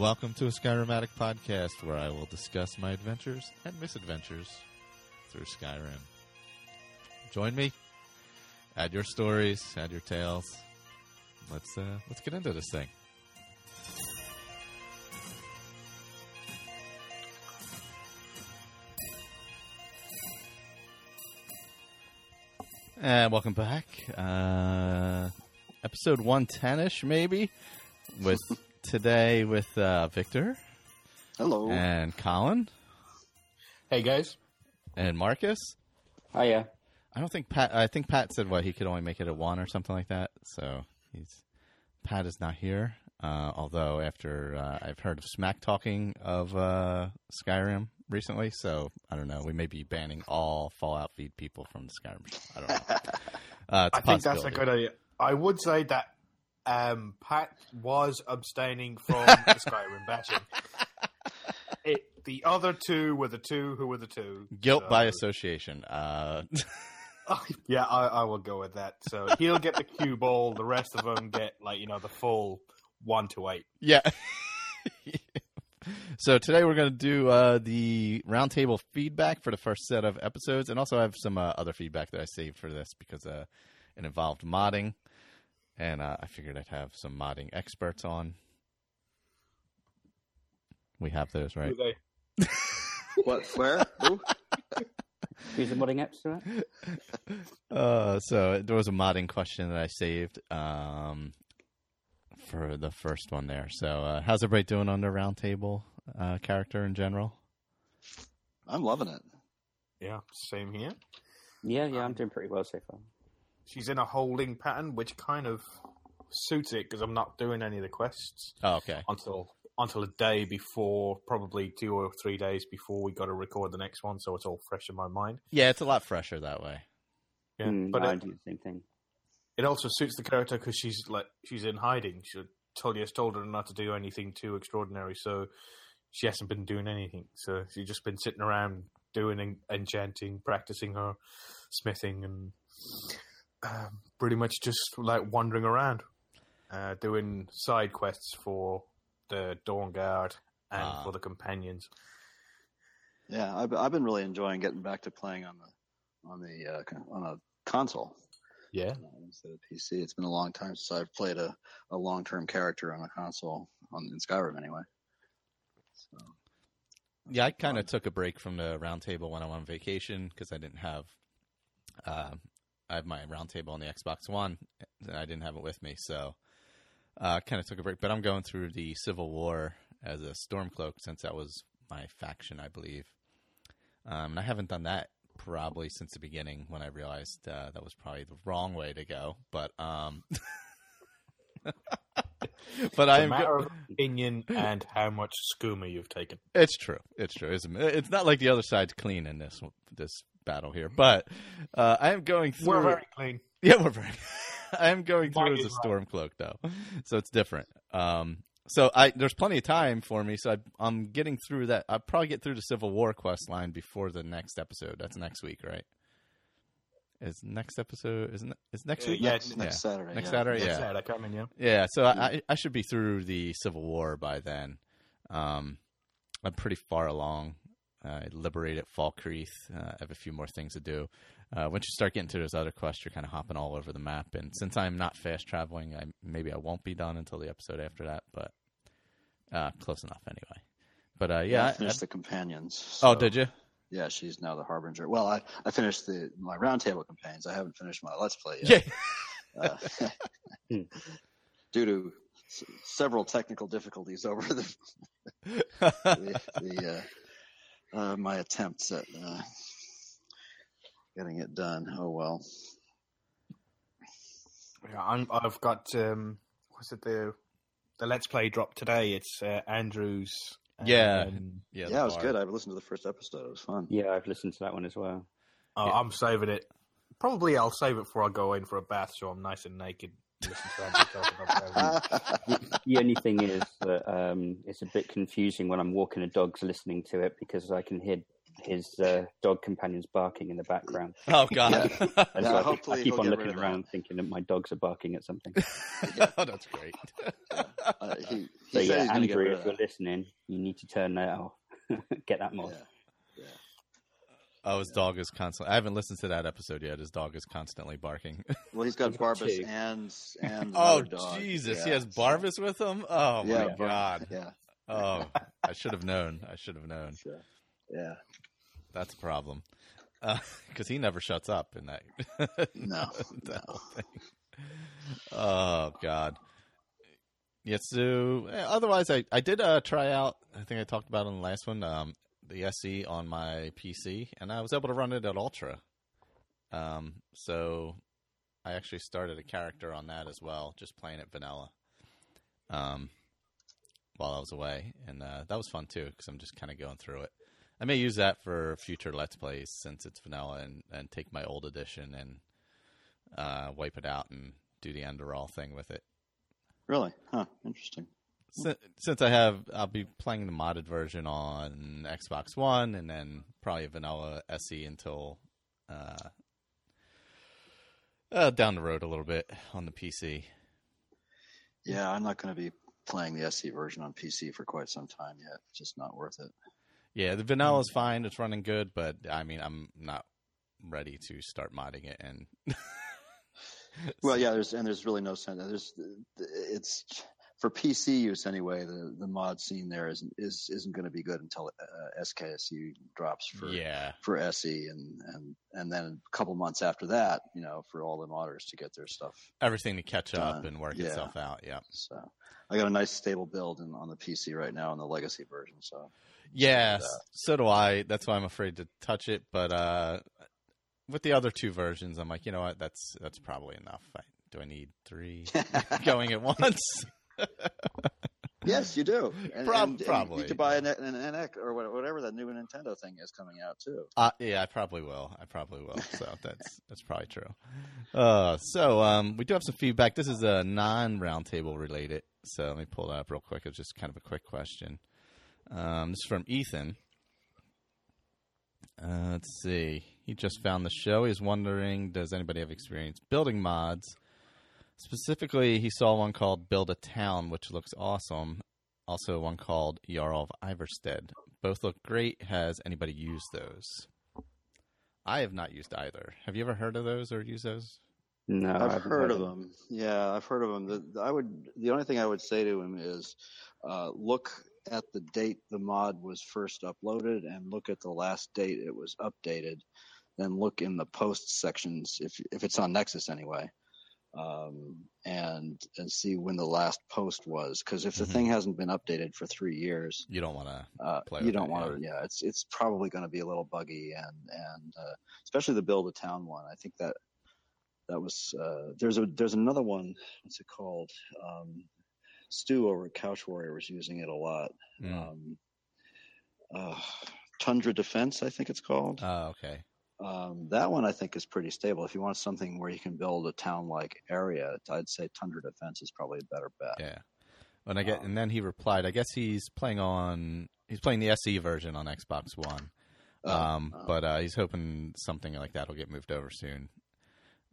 Welcome to a Skyrim Addict podcast where I will discuss my adventures and misadventures through Skyrim. Join me. Add your stories, add your tales. Let's uh, let's get into this thing. And welcome back. Uh, episode 110 ish, maybe, with today with uh, Victor Hello. and Colin Hey guys. and Marcus. Hiya. I don't think Pat. I think Pat said what he could only make it a one or something like that. So he's Pat is not here. Uh, although after uh, I've heard of smack talking of uh, Skyrim recently, so I don't know. We may be banning all Fallout feed people from the Skyrim. I don't know. Uh, I think that's a good idea. I would say that um, Pat was abstaining from the Skyrim bashing. It, the other two were the two who were the two. guilt so- by association. Uh, yeah, I, I will go with that. So he'll get the cue ball. The rest of them get like you know the full one to eight. Yeah. so today we're going to do uh, the roundtable feedback for the first set of episodes, and also I have some uh, other feedback that I saved for this because uh, it involved modding, and uh, I figured I'd have some modding experts on. We have those, right? Who they- What? Where? Who? Who's the modding apps to that? Uh, so there was a modding question that I saved um, for the first one there. So uh, how's everybody doing on the roundtable uh, character in general? I'm loving it. Yeah, same here. Yeah, yeah, I'm doing pretty well so far. She's in a holding pattern, which kind of suits it because I'm not doing any of the quests Oh, okay. until until a day before, probably two or three days before we got to record the next one. So it's all fresh in my mind. Yeah, it's a lot fresher that way. Yeah, Mm, but I it, do the same thing. it also suits the character because she's like she's in hiding. She Tullius told her not to do anything too extraordinary, so she hasn't been doing anything. So she's just been sitting around doing en- enchanting, practicing her smithing, and um, pretty much just like wandering around, uh, doing side quests for the Dawn Guard and Ah. for the companions. Yeah, I've, I've been really enjoying getting back to playing on the on the uh, on a console Yeah, uh, instead of PC. It's been a long time since I've played a, a long term character on a console on in Skyrim anyway. So, Yeah, I kind of took a break from the roundtable when I'm on vacation because I didn't have. Uh, I have my roundtable on the Xbox One, and I didn't have it with me, so uh, kind of took a break. But I'm going through the Civil War as a Stormcloak since that was my faction, I believe. Um, and I haven't done that probably since the beginning when I realized uh, that was probably the wrong way to go. But um, but I am matter go- of opinion and how much skooma you've taken. It's true. It's true. It's, it's not like the other side's clean in this this battle here, but uh, I am going through. We're very clean. Yeah, we're very. I am going through as a is stormcloak though, so it's different. Um, so I there's plenty of time for me, so I, I'm getting through that. I'll probably get through the Civil War quest line before the next episode. That's next week, right? Is next episode isn't is next week? yeah, next, next Saturday. Next yeah. Saturday, That's yeah. sad, I come in, yeah. Yeah, so I, I I should be through the Civil War by then. Um, I'm pretty far along. I liberated Falkreath. Uh, I have a few more things to do. Uh, once you start getting to those other quests, you're kind of hopping all over the map. And since I'm not fast traveling, I maybe I won't be done until the episode after that. But uh, close enough anyway. But uh, yeah, I I- finished I- the companions. oh, did you? Yeah, she's now the harbinger. Well, I, I finished the my roundtable campaigns. I haven't finished my let's play yet. Yeah. Uh, due to s- several technical difficulties over the the, the uh, my attempts at uh, getting it done. Oh well. Yeah, I'm, I've got um, what's it the the Let's Play drop today. It's uh, Andrews. Yeah. and- yeah, Yeah, the it was bar. good. I've listened to the first episode. It was fun. Yeah, I've listened to that one as well. oh, Yeah. I'm saving it. Probably I'll save it before I go in for a bath, so I'm nice and naked. Listen to Andrew talking about that. The only thing is that um, it's a bit confusing when I'm walking a dog's listening to it because I can hear his uh, dog companions barking in the background. Oh God, And Yeah, so I keep, I keep on looking rid of around thinking that my dogs are barking at something. oh, that's great. Uh, he, he So yeah, he's going to get Andrew, if you're listening, you need to turn that off. Get that mod. Yeah. Oh, his dog is constantly. I haven't listened to that episode yet. His dog is constantly barking. Well, he's got He's Barbas and and oh another dog. Jesus, Yeah, he has so- Barbas with him. Oh Yeah, my Bar- God. Yeah, Oh, I should have known. I should have known. so, yeah. That's a problem. Because he never shuts up in that. No, that no. thing. Oh God. Yeah. So eh, otherwise, I I did uh, try out. I think I talked about on the last one. Um, the SE on my PC, and I was able to run it at ultra. Um, so I actually started a character on that as well, just playing it vanilla. Um, while I was away, and uh, that was fun too because I'm just kind of going through it. I may use that for future Let's Plays since it's vanilla, and, and take my old edition and uh, wipe it out and do the Enderal thing with it. Really? Huh? Interesting. Si- Since I have, I'll be playing the modded version on Xbox One, and then probably vanilla SE until uh, uh, down the road a little bit on the PC. Yeah, I'm not going to be playing the SE version on PC for quite some time yet. It's just not worth it. Yeah, the vanilla is fine; it's running good, but I mean, I'm not ready to start modding it. And Well, yeah, there's and there's really no sense. There's it's for PC use anyway. The the mod scene there isn't is isn't going to be good until uh, SKSE drops for yeah, for SE and and and then a couple months after that, you know, for all the modders to get their stuff. everything to catch up and work Yeah. itself out. Yeah. So I got a nice stable build in, on the PC right now in the legacy version. So Yeah, so do I. That's why I'm afraid to touch it. But uh, with the other two versions, I'm like, you know what? That's that's probably enough. I, do I need three going at once? yes, you do. And, Prob- and- and probably. you could buy an, an NX or whatever that new Nintendo thing is coming out too. Uh, yeah, I probably will. I probably will. So that's that's probably true. Uh, so um, we do have some feedback. This is a non-roundtable related. So let me pull that up real quick. It's just kind of a quick question. Um, this is from Ethan. Uh, let's see. He just found the show. He's wondering, does anybody have experience building mods? Specifically, he saw one called Build a Town, which looks awesome. Also, one called Jarl of Iverstead. Both look great. Has anybody used those? I have not used either. Have you ever heard of those or used those? No, I I've haven't heard of them. Yeah, I've heard of them. The, the- I would. The only thing I would say to him is, uh, look at the date the mod was first uploaded, and look at the last date it was updated. Then look in the post sections if if it's on Nexus anyway, um, and and see when the last post was. Because if the Mhm. thing hasn't been updated for three years, You don't want to. uh, you with don't want to. Yeah, it's it's probably going to be a little buggy, and and uh, especially the build a town one. I think that that was uh, there's a there's another one. What's it called? Um, Stu over at Couch Warrior was using it a lot. Mm. Um, uh, Tundra Defense, I think it's called. Oh, okay. Um, that one I think is pretty stable. If you want something where you can build a town-like area, I'd say Tundra Defense is probably a better bet. Yeah. And I get, Um, and then he replied. I guess he's playing on. He's playing the SE version on Xbox One. Oh, um, oh. but uh, he's hoping something like that will get moved over soon.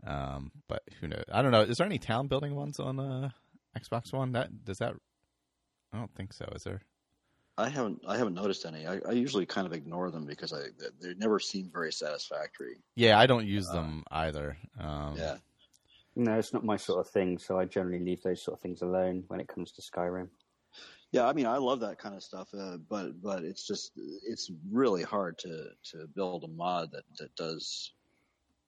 Um, but who knows? I don't know. Is there any town building ones on uh, Xbox One? That does that? I don't think so. Is there? I haven't I haven't noticed any. I, I usually kind of ignore them because I they never seem very satisfactory. Yeah, I don't use them either. Um, Yeah. No, it's not my sort of thing, so I generally leave those sort of things alone when it comes to Skyrim. Yeah, I mean, I love that kind of stuff, uh, but but it's just it's really hard to to build a mod that that does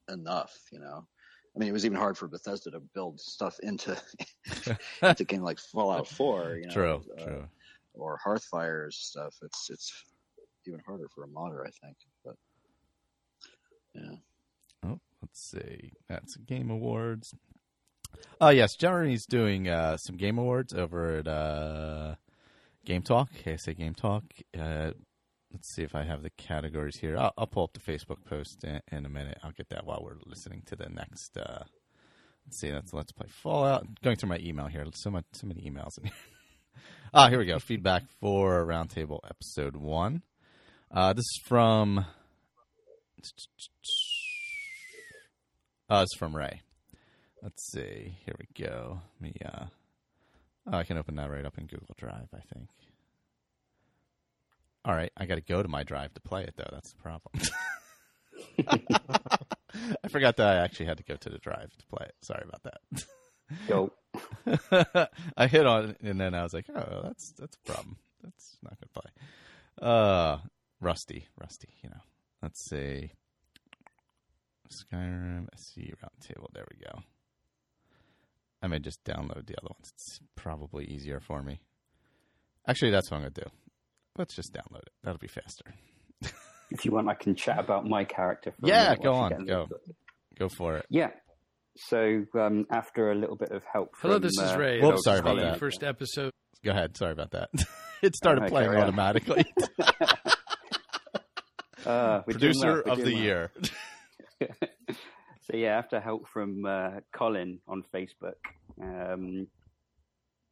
enough, you know. I mean, it was even hard for Bethesda to build stuff into into a game like Fallout Four. You know, True, uh, true. Or Hearthfire's stuff. It's it's even harder for a modder, I think. But yeah. Oh, let's see. That's Game Awards. Oh yes, Jeremy's doing uh, some Game Awards over at uh, Game Talk. Say Game Talk. Uh, let's see if I have the categories here. I'll, I'll pull up the Facebook post in, in a minute. I'll get that while we're listening to the next. Uh, let's see. That's Let's Play Fallout. Going through my email here. So much, so many emails in here. Ah, here we go. Feedback for Roundtable Episode One. Uh, this is from. Uh, it's from Ray. Let's see. Here we go. Let me. Uh, oh, I can open that right up in Google Drive. I think. All right, I got to go to my drive to play it though. That's the problem. I forgot that I actually had to go to the drive to play it. Sorry about that. Go. I hit on it and then I was like, oh, that's that's a problem. That's not gonna play. Uh, rusty, rusty. You know. Let's see. Skyrim SC Roundtable. There we go. I may just download the other ones. It's probably easier for me. Actually, that's what I'm gonna do. Let's just download it. That'll be faster. If you want, I can chat about my character. Yeah, go on, go. Go for it. Yeah. So um, after a little bit of help, Hello, from, this is uh, Ray. Whoops, sorry about that. First episode. Go ahead. Sorry about that. it started Okay, playing yeah. automatically. uh, Producer well, of the doing well. year. so yeah, after help from uh, Colin on Facebook, um,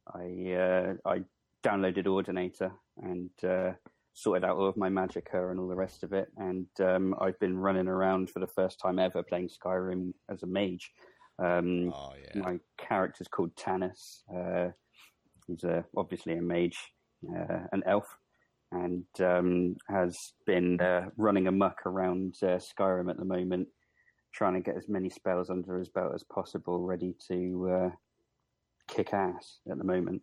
I uh, I downloaded Ordinator and uh, sorted out all of my Magicka and all the rest of it, and um, I've been running around for the first time ever playing Skyrim as a mage. Um, Oh yeah. my character's called Tanis. Uh, he's a, obviously a mage, uh, an elf, and um, has been uh, running amok around uh, Skyrim at the moment, trying to get as many spells under his belt as possible, ready to uh, kick ass at the moment.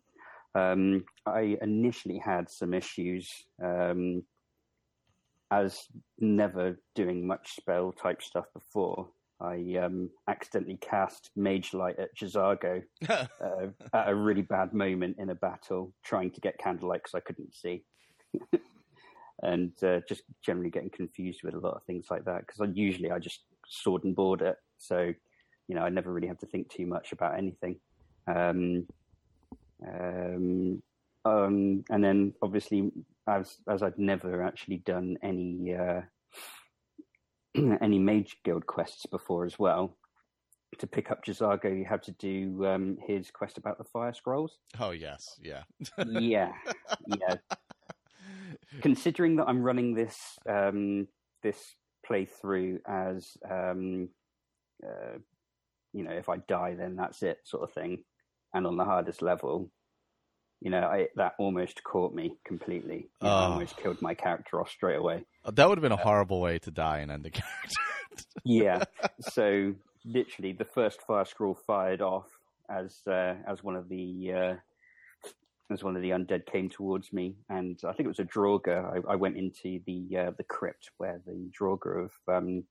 Um, I initially had some issues um, as never doing much spell type stuff before. I um, accidentally cast Mage Light at J'zargo uh, at a really bad moment in a battle, trying to get candlelight because I couldn't see, and uh, just generally getting confused with a lot of things like that. Because usually I just sword and board it, so you know I never really have to think too much about anything. Um, um, um, and then obviously, as as I'd never actually done any uh, any mage guild quests before as well. To pick up J'zargo, you have to do um, his quest about the fire scrolls. Oh yes, yeah. yeah, yeah. Considering that I'm running this um, this playthrough as um, uh, you know, if I die, then that's it, sort of thing, and on the hardest level, you know, I, that almost caught me completely. You know, I Oh. almost killed my character off straight away. That would have been a horrible way to die and end the character. yeah. So literally, the first fire scroll fired off as uh, as one of the uh, as one of the undead came towards me, and I think it was a Draugr. I, I went into the uh, the crypt where the Draugr have um,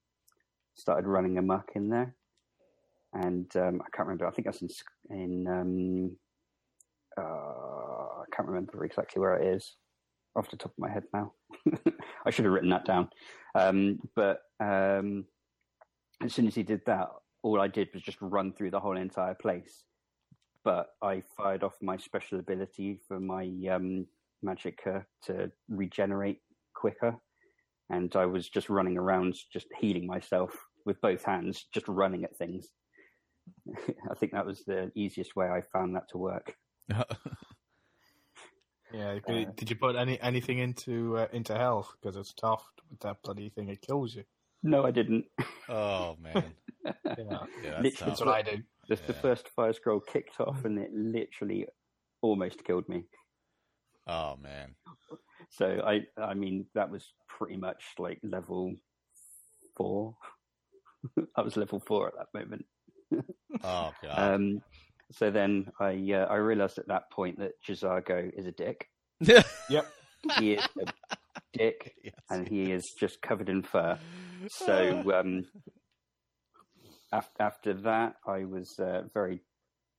started running amok in there, and um, I can't remember. I think that's in in um, uh, can't remember exactly where it is off the top of my head now. I should have written that down. Um, but um, as soon as he did that, all I did was just run through the whole entire place. But I fired off my special ability for my um, magicka to regenerate quicker, and I was just running around, just healing myself with both hands, just running at things. I think that was the easiest way I found that to work. Yeah. Uh, did you put any anything into uh, into health because it's tough with that bloody thing? It kills you. No, I didn't. oh man. Yeah. Yeah, that's That's what I do. The, the first fire scroll kicked off, and it literally almost killed me. Oh man. So I, I mean, that was pretty much like level four. I was level four at that moment. Oh god. Um, so then I, uh, I realized at that point that J'zargo is a dick. Yep. He is a dick, Yes. and he is just covered in fur. So um, af- after that, I was uh, very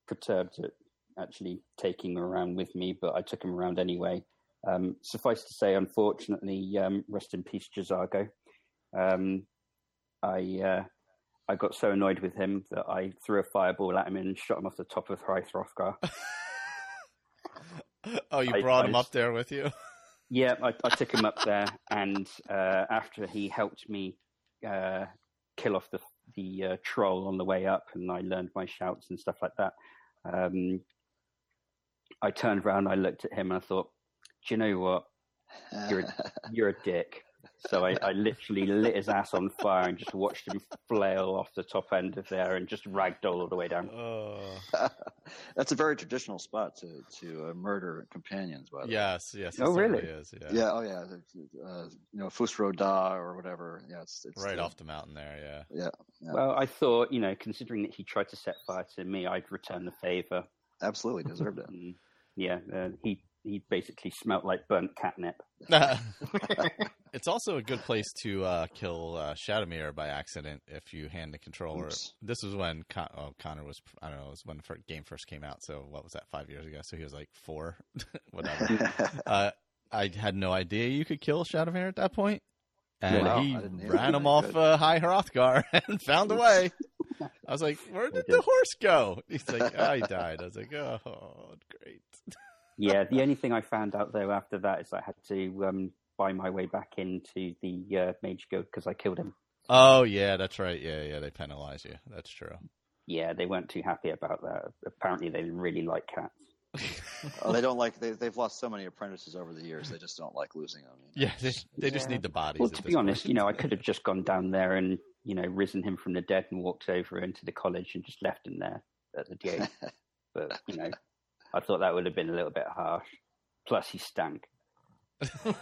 perturbed at actually taking him around with me, but I took him around anyway. Um, suffice to say, unfortunately, um, rest in peace, J'zargo. Um, I uh, I got so annoyed with him that I threw a fireball at him and shot him off the top of High Hrothgar. oh, you I- brought I him s- up there with you? Yeah, I, I took him up there, and uh, after he helped me uh, kill off the the uh, troll on the way up, and I learned my shouts and stuff like that. Um, I turned around, I looked at him, and I thought, "Do you know what? You're a, you're a dick." So I, I literally lit his ass on fire and just watched him flail off the top end of there and just ragdoll all the way down. Oh, That's a very traditional spot to to uh, murder companions. By the way. yes, yes. Oh, really? Is, yeah. Yeah. Oh, yeah. Uh, you know, Fus Ro Dah or whatever. Yeah. It's, it's right the- off the mountain there. Yeah. Yeah. yeah. Well, I thought, you know, considering that he tried to set fire to me, I'd return the favor. Absolutely deserved it. Mm, yeah, uh, he he basically smelt like burnt catnip. it's also a good place to uh, kill uh, Shadowmere by accident if you hand the controller. Oops. This was when Con- oh, Connor was, I don't know, it was when the game first came out. So what was that, five years ago? So he was like four, whatever. uh, I had no idea you could kill Shadowmere at that point. And Wow, he I didn't either. ran him off good. uh, High Hrothgar and found a way. I was like, where did the horse go? He's like, oh, he died. I was like, oh, great. Yeah, the only thing I found out though after that is I had to um, buy my way back into the uh, Mage Guild because I killed him. Oh, yeah, that's right. Yeah, yeah, they penalize you. That's true. Yeah, they weren't too happy about that. Apparently, they really like cats. oh, they don't like. They, they've lost so many apprentices over the years. They just don't like losing them. Yeah, they, they just Yeah. need the bodies. Well, to be honest, point. you know, I could have just gone down there and you know risen him from the dead and walked over into the college and just left him there at the gate. but you know, I thought that would have been a little bit harsh. Plus, he stank.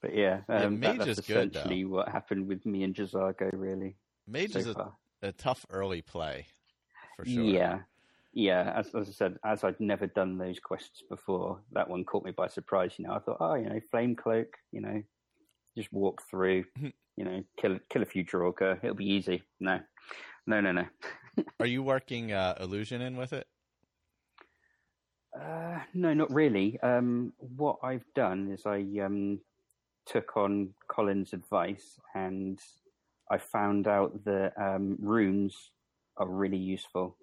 But yeah, Yeah, um, that- Mage that's is good, though. essentially what happened with me and J'zargo, really. Mage so is a, a tough early play, for sure. Yeah, yeah. As, as I said, as I'd never done those quests before, that one caught me by surprise. You know, I thought, oh, you know, flame cloak. You know, just walk through. you know, kill kill a few Draugr. It'll be easy. No, no, no, no. Are you working uh, illusion in with it? Uh, no, not really. Um, what I've done is I um, took on Colin's advice and I found out that um, runes are really useful,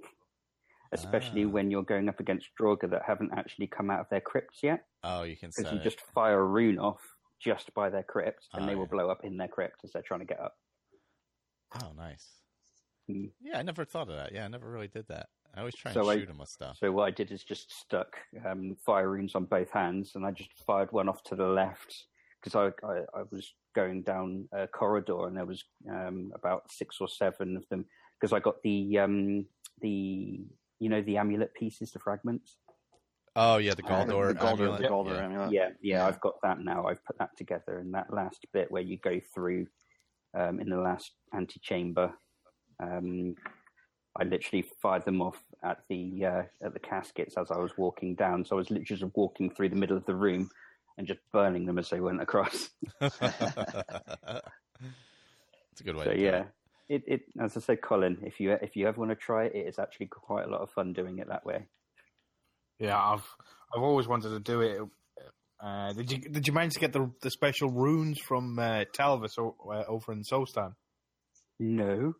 especially Ah. when you're going up against Draugr that haven't actually come out of their crypts yet. Oh, you can Because set you it. just fire a rune off just by their crypt and Ah, they will yeah. blow up in their crypt as they're trying to get up. Oh, nice. Mm. Yeah, I never thought of that. Yeah, I never really did that. I always try and So I- shoot him with stuff. So what I did is just stuck um, fire runes on both hands, and I just fired one off to the left because I, I I was going down a corridor, and there was um, about six or seven of them because I got the um, the you know the amulet pieces, the fragments. Oh, yeah, the Uh, Gauldur. the Gauldur, amulet. the Gauldur Yeah. amulet. yeah, yeah, yeah. I've got that now. I've put that together, and that last bit where you go through um, in the last antechamber, um, I literally fired them off at the uh, at the caskets as I was walking down. So I was literally just walking through the middle of the room and just burning them as they went across. It's a good way. so to do yeah, it. it, it as I said, Colin, if you if you ever want to try it, it is actually quite a lot of fun doing it that way. Yeah, I've I've always wanted to do it. Uh, did you did you manage to get the the special runes from uh, Talvas o- uh, over in Solstheim? No,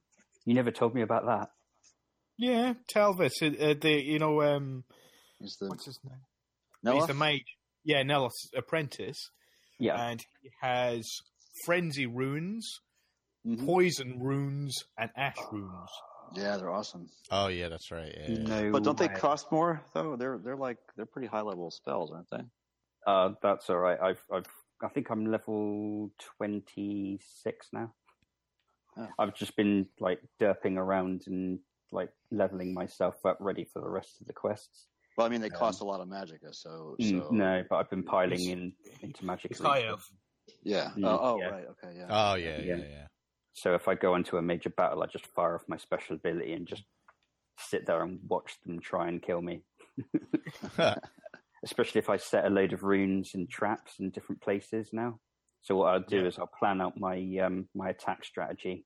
you never told me about that. Yeah, Talvas. Uh, uh, the you know um, He's the what's his name? Noah? He's the mage. Yeah, Neloth's apprentice, Yeah, and he has frenzy runes, Mhm. poison runes, and ash runes. Yeah, they're awesome. Oh, yeah, that's right. Yeah, yeah. no, But don't they cost more though? They're they're like they're pretty high level spells, aren't they? Uh, that's all right. I've, I've, I think I'm level twenty six now. Oh. I've just been like derping around and like leveling myself up, ready for the rest of the quests. Well, I mean, they cost a lot of magicka, so Mm, so no, but I've been piling in into magic. It's Reach. high elf. yeah. Mm, oh, oh yeah. right, okay, yeah. Oh, yeah, yeah, Yeah. yeah. So if I go into a major battle, I just fire off my special ability and just sit there and watch them try and kill me. Especially if I set a load of runes and traps in different places now. So what I'll do Yeah. is I'll plan out my um, my attack strategy,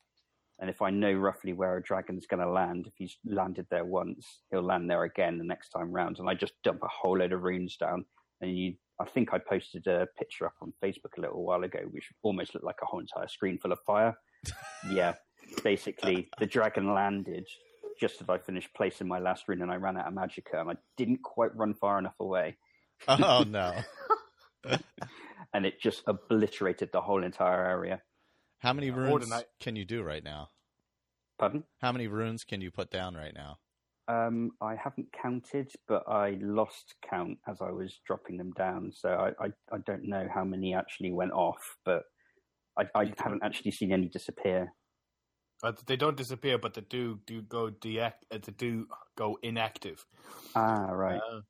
and if I know roughly where a dragon's going to land, if he's landed there once, he'll land there again the next time round, and I just dump a whole load of runes down. And you, I think I posted a picture up on Facebook a little while ago, which almost looked like a whole entire screen full of fire. yeah, basically the dragon landed just as I finished placing my last rune, and I ran out of magicka, and I didn't quite run far enough away, Oh no! and it just obliterated the whole entire area. How many Yeah, runes Ordinate- can you do right now? Pardon? How many runes can you put down right now? Um, I haven't counted, but I lost count as I was dropping them down, so I, I, I don't know how many actually went off, but I, I haven't actually seen any disappear. Uh, they don't disappear, but they do do go deact. Uh, they do go inactive. Ah, right. Uh,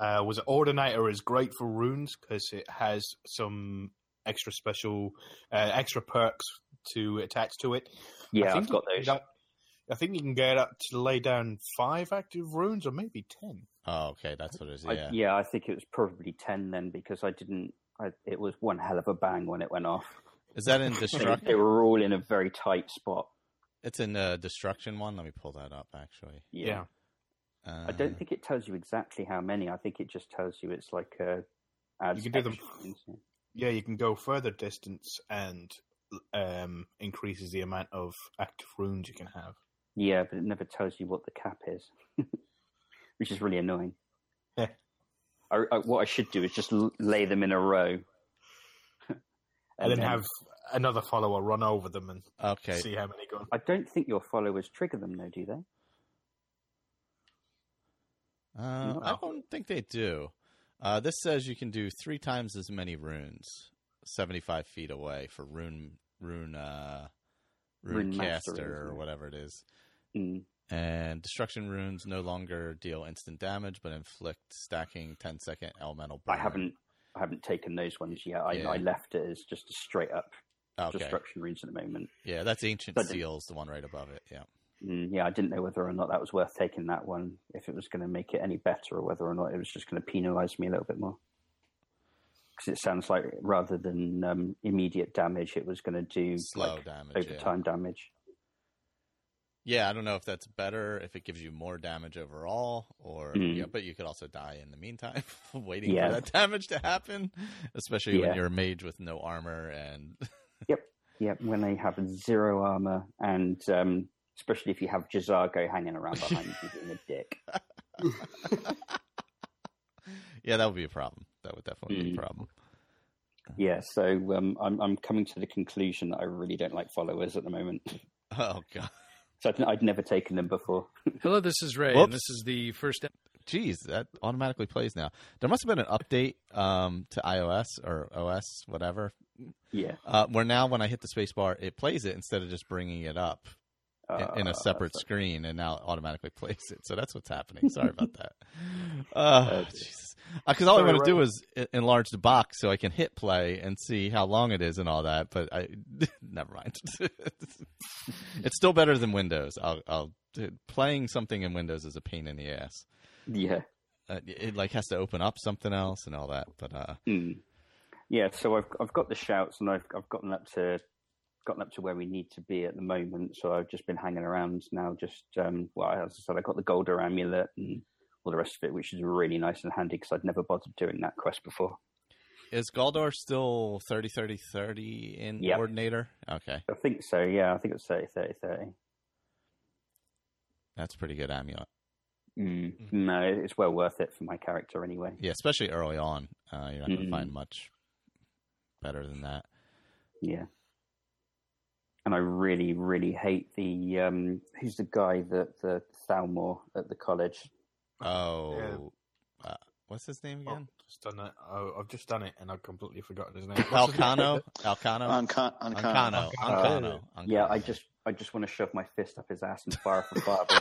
was it Ordinator is great for runes because it has some extra special, uh, extra perks to attach to it. I yeah, think I've got those. can up- I think you can get up to lay down five active runes, or maybe ten. Oh, okay, that's what it is. I, Yeah. yeah, I think it was probably 10 then because I didn't. I, it was one hell of a bang when it went off. Is that in They, destruction? they were all in a very tight spot. It's in the destruction one. Let me pull that up. Actually, Yeah. Uh, I don't think it tells you exactly how many. I think it just tells you it's like a. Adds You can do them- yeah. Yeah, you can go further distance and um, increases the amount of active runes you can have. Yeah, but it never tells you what the cap is, which is really annoying. Yeah. I, I, what I should do is just l- lay them in a row, And, then, have another follower run over them and Okay. see how many go. I don't think your followers trigger them, though, do they? Uh, I don't think they do. Uh, this says you can do three times as many runes, seventy-five feet away for rune rune uh, rune, Rune caster isn't or whatever it is. Mm. And destruction runes no longer deal instant damage, but inflict stacking 10 second elemental. I haven't. I haven't taken those ones yet. I, Yeah. I left it as just a straight up Okay. destruction runes at the moment. Yeah, that's ancient But- seals, the one right above it. Yeah. Mm, yeah, I didn't know whether or not that was worth taking that one, if it was going to make it any better, or whether or not it was just going to penalise me a little bit more. Because it sounds like rather than um, immediate damage, it was going to do Slow like, damage. over yeah. time damage. Yeah, I don't know if that's better if it gives you more damage overall, or Mm. yeah, but you could also die in the meantime, waiting Yeah. for that damage to happen. Especially when you're a mage with no armor and yep, yep. when they have zero armor, and um, especially if you have J'zargo hanging around behind you being a dick. yeah, that would be a problem. That would definitely be Mm. a problem. Yeah, so um, I'm I'm coming to the conclusion that I really don't like followers at the moment. Oh god, So I'd, I'd never taken them before. Hello, this is Ray, Whoops. and this is the first. jeez, that automatically plays now. There must have been an update um, to iOS or OS, whatever, Yeah, uh, where now when I hit the spacebar, it plays it instead of just bringing it up in, in a Uh, separate so- screen, and now it automatically plays it. So that's what's happening. Sorry about that. Uh, Okay. Jesus. Because all I want to do is enlarge the box so I can hit play and see how long it is and all that. But I never mind. it's still better than Windows. I'll, I'll playing something in Windows is a pain in the ass. yeah. Uh, it like has to open up something else and all that. But uh, Mm. Yeah, so I've I've got the shouts and I've I've gotten up to gotten up to where we need to be at the moment. So I've just been hanging around now. Just um, well, as I said, I got the Gauldur amulet and all the rest of it, which is really nice and handy because I'd never bothered doing that quest before. is Gauldur still 30 30 30 in Yep. Ordinator? Okay, I think so. Yeah, I think it's was 30, 30, 30. that's a pretty good amulet. Mm. No, it's well worth it for my character anyway. Yeah, especially early on. Uh, you're not going to Mhm. find much better than that. Yeah. And I really, really hate the um, who's the guy that the Thalmor at the college. Oh, uh, what's his name Oh, again? just done it. Oh, I've just done it, and I've completely forgotten his name. What's his name? Alcano. Alcano. Uncon- Ancano. Uncon- Ancano. Yeah, I just I just want to shove my fist up his ass and fire for fireball.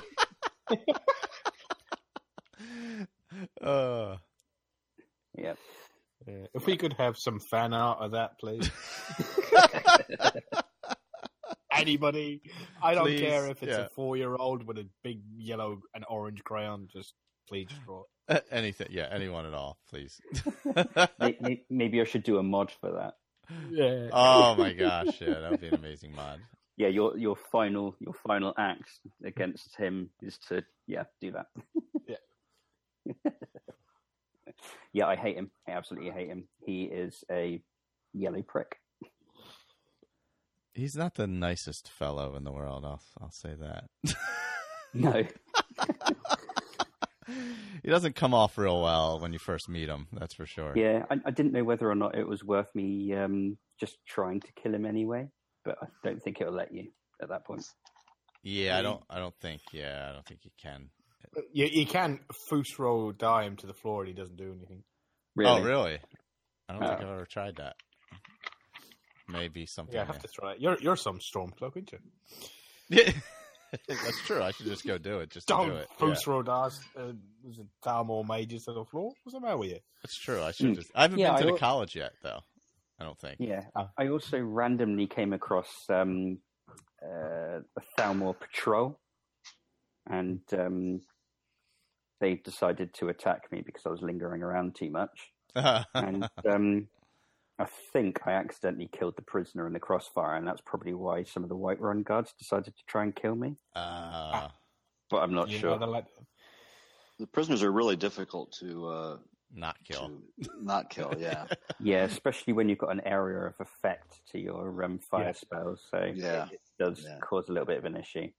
Uh, yeah. Yeah. If we could have some fan art of that, please. Anybody, I don't Please, care if it's yeah. a four-year-old with a big yellow and orange crayon. Just please draw it. anything. Yeah, anyone at all, please. May- may- Maybe I should do a mod for that. Yeah. Oh my gosh, yeah, that would be an amazing mod. Yeah, your your final your final act against him is to yeah do that. Yeah. yeah, I hate him. I absolutely hate him. He is a yellow prick. He's not the nicest fellow in the world. I'll I'll say that. No, he doesn't come off real well when you first meet him. That's for sure. yeah, I, I didn't know whether or not it was worth me um, just trying to kill him anyway, but I don't think it'll let you at that point. Yeah, I don't. I don't think. Yeah, I don't think you can. You, you can Fus Ro Dah him to the floor and he doesn't do anything. Really? Oh, really? I don't think Oh. I've ever tried that. Maybe something. Yeah, I have to try it. You're you're some stormcloak, aren't you? Yeah. That's true. I should just go do it. Just to Don't do it. Yeah. foos roll. Uh, was it down more mages to the floor? What's the matter with you? That's true. I should Hmm. just. I haven't Yeah, been to I the will- college yet, though. I don't think. Yeah, I- I also randomly came across um, uh, a Thalmor patrol, and um, they decided to attack me because I was lingering around too much. And um, I think I accidentally killed the prisoner in the crossfire, and that's probably why some of the Whiterun guards decided to try and kill me. uh, But I'm not sure. know, like- The prisoners are really difficult to uh, not kill. to not kill. Yeah, Yeah, especially when you've got an area of effect to your um, fire Yeah. spells, so Yeah. it, it does Yeah. cause a little bit of an issue.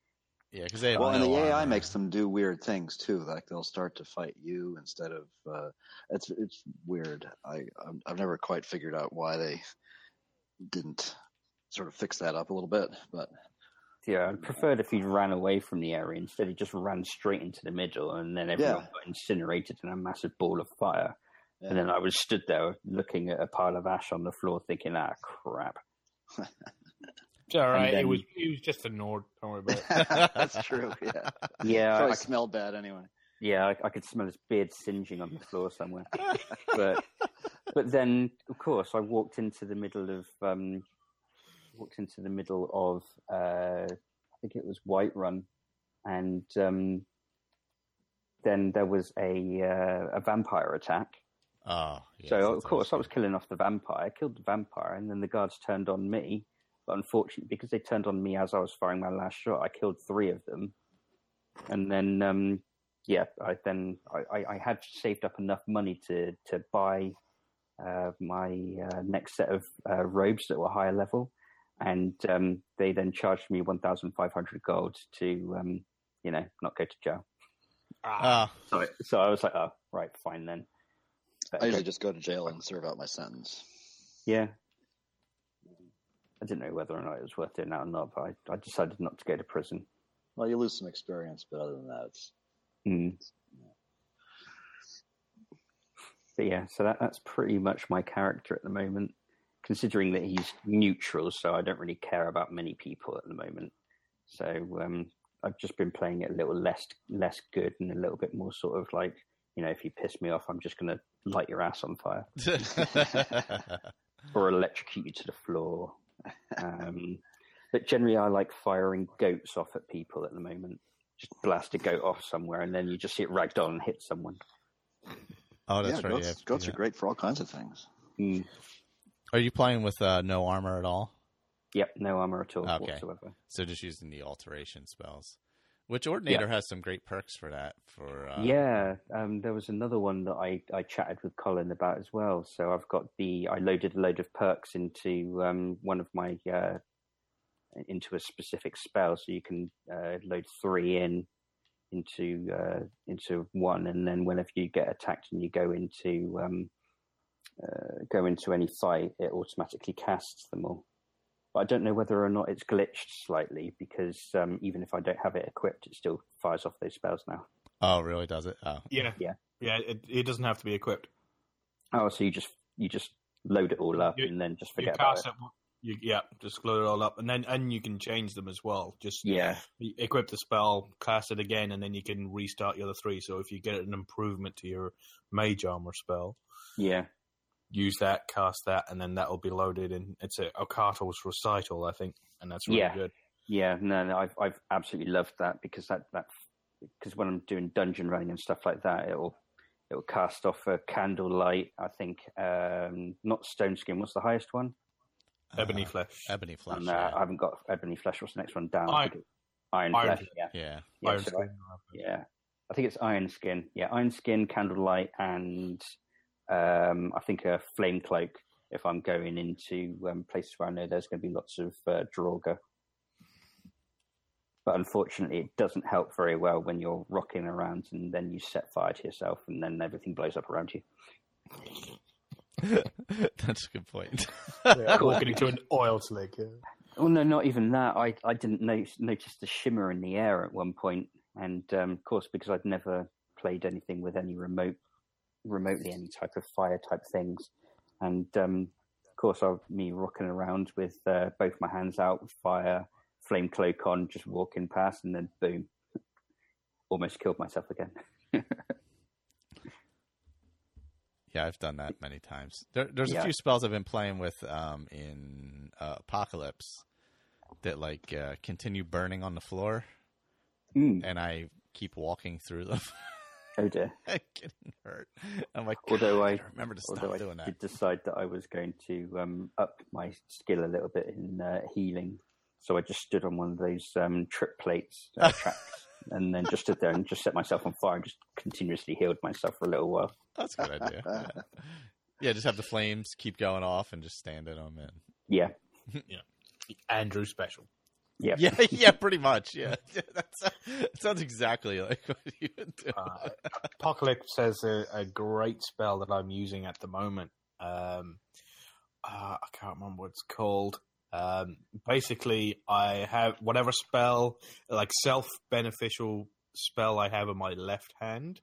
Yeah, because they have well, and the AI armor. makes them do weird things too. Like they'll start to fight you instead of. Uh, it's it's weird. I I'm- I've never quite figured out why they didn't sort of fix that up a little bit, but Yeah, I'd preferred if he'd ran away from the area instead. He just ran straight into the middle, and then everyone Yeah. got incinerated in a massive ball of fire. yeah. And then I was stood there looking at a pile of ash on the floor, thinking, "Ah, crap." It's all right. then- It was it was just a nord. Don't worry about it. that's true. Yeah, Yeah, probably I, smelled bad anyway. yeah, I, I could smell his beard singeing on the floor somewhere. but but then, of course, I walked into the middle of um, walked into the middle of uh, I think it was Whiterun, and um, then there was a uh, a vampire attack. Oh, yes, so of that's course I was killing off the vampire, killed the vampire, and then the guards turned on me. But unfortunately, because they turned on me as I was firing my last shot, I killed three of them. And then, um, yeah, I then I, I, I had saved up enough money to to buy uh, my uh, next set of uh, robes that were higher level, and um, they then charged me one thousand five hundred gold to um, you know not go to jail. Ah, Oh, So so I was like, oh right, fine then. But I usually just go to jail and serve out my sentence. Yeah. I didn't know whether or not it was worth doing that or not, but I, I decided not to go to prison. Well, you lose some experience, but other than that, it's Mm. But yeah, so that, that's pretty much my character at the moment, considering that he's neutral, so I don't really care about many people at the moment. So um, I've just been playing it a little less less good and a little bit more sort of like, you know, if you piss me off, I'm just going to light your ass on fire or electrocute you to the floor. Um, but generally, I like firing goats off at people at the moment. Just blast a goat off somewhere, and then you just see it ragged on and hit someone. oh, that's yeah, right. goats, yeah, goats yeah. are great for all kinds of things. Mm. Are you playing with uh, no armor at all? Yep, no armor at all Okay. whatsoever. So just using the alteration spells, which Ordinator has some great perks for that. For uh, yeah, um, there was another one that I, I chatted with Colin about as well. So I've got the I loaded a load of perks into um, one of my uh, into a specific spell, so you can uh, load three in into uh, into one, and then whenever you get attacked and you go into um, uh, go into any fight, it automatically casts them all. But I don't know whether or not it's glitched slightly because um, even if I don't have it equipped, it still fires off those spells now. Oh, really? Does it? Oh, yeah, Yeah. yeah. It, it doesn't have to be equipped. Oh, so you just you just load it all up You- and then just You forget about it. it. You, yeah, just load it all up, and then and you can change them as well. Just Yeah, equip the spell, cast it again, and then you can restart the other three. So if you get an improvement to your mage armor spell, yeah, use that, cast that, and then that will be loaded. And it's a Okato's recital, I think, and that's really Yeah. good. yeah. No, no, I've I've absolutely loved that because that that because when I'm doing dungeon running and stuff like that, it'll it'll cast off a candlelight. I think um, not stone skin. What's the highest one? Ebony Uh, Flesh. Ebony Flesh. and uh, yeah. I haven't got Ebony Flesh. What's the next one down? I Iron- Iron, Iron Flesh. Flesh. Yeah, yeah. yeah, Iron so I- yeah. I think it's Iron Skin. Yeah, Iron Skin, Candlelight, and um, I think a Flame Cloak. If I'm going into um, places where I know there's going to be lots of uh, Draugr. But unfortunately, it doesn't help very well when you're rocking around and then you set fire to yourself and then everything blows up around you. That's a good point. Yeah, walking into an oil slick. Yeah. Oh no, not even that. I I didn't notice, notice the shimmer in the air at one point, and um, of course because I'd never played anything with any remote, remotely any type of fire type things, and um, of course I me rocking around with uh, both my hands out with fire, flame cloak on, just walking past, and then boom, almost killed myself again. Yeah, I've done that many times. There, there's a Yeah. few spells I've been playing with um, in uh, Apocalypse that like uh, continue burning on the floor, Mm. and I keep walking through them, Oh dear. and getting hurt. I'm like, Although "God, I- gotta remember to stop Although I doing that. did decide that I was going to um, up my skill a little bit in uh, healing, so I just stood on one of those um, trip plates uh, tracks, and then just stood there and just set myself on fire and just continuously healed myself for a little while. That's a good idea. Yeah. yeah, just have the flames keep going off and just stand in them. And Yeah, Andrew special. Yeah, yeah, yeah, pretty much. Yeah, yeah that's, that sounds exactly like what you would do. Uh, Apocalypse has a, a great spell that I'm using at the moment. Um, uh, I can't remember what it's called. Um, basically, I have whatever spell, like self beneficial spell I have in my left hand.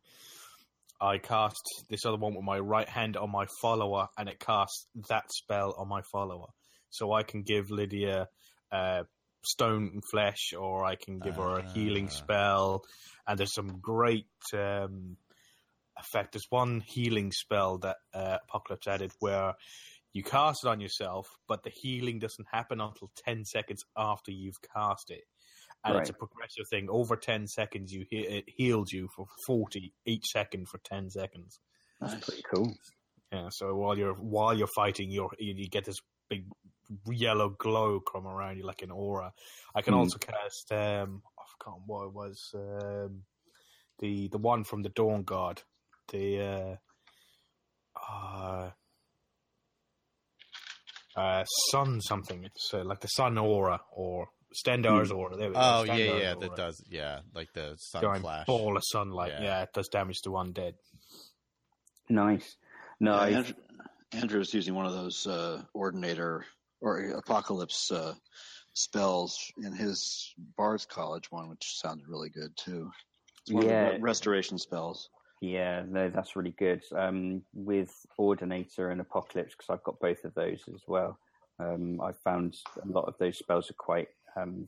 I cast this other one with my right hand on my follower, and it casts that spell on my follower. So I can give Lydia uh, stone and flesh, or I can give her a healing Ah. spell. And there's some great um, effect. There's one healing spell that uh, Apocalypse added where you cast it on yourself, but the healing doesn't happen until 10 seconds after you've cast it. And it's a progressive thing. Over 10 seconds, you he- it heals you for 40 each second for 10 seconds. that's pretty cool. Yeah, so while you're while you're fighting, you're you you get this big yellow glow come around you like an aura. I can Hmm. also cast um I forgot what it was um the the one from the Dawnguard the uh uh, uh sun something it's uh, like the sun aura or Stendarr's aura. There we go. Oh yeah, Stendarr's yeah, aura. that does. Yeah, like the sun Giant flash. ball of sunlight. Yeah. Yeah. it does damage to undead. Nice. No, Yeah, I, Andrew, Andrew's using one of those uh, ordinator or apocalypse uh, spells in his Bard's College one, which sounded really good too. It's one of the Yeah. restoration spells. Yeah, no, that's really good. Um, with Ordinator and Apocalypse, because I've got both of those as well. Um, I've found a lot of those spells are quite um,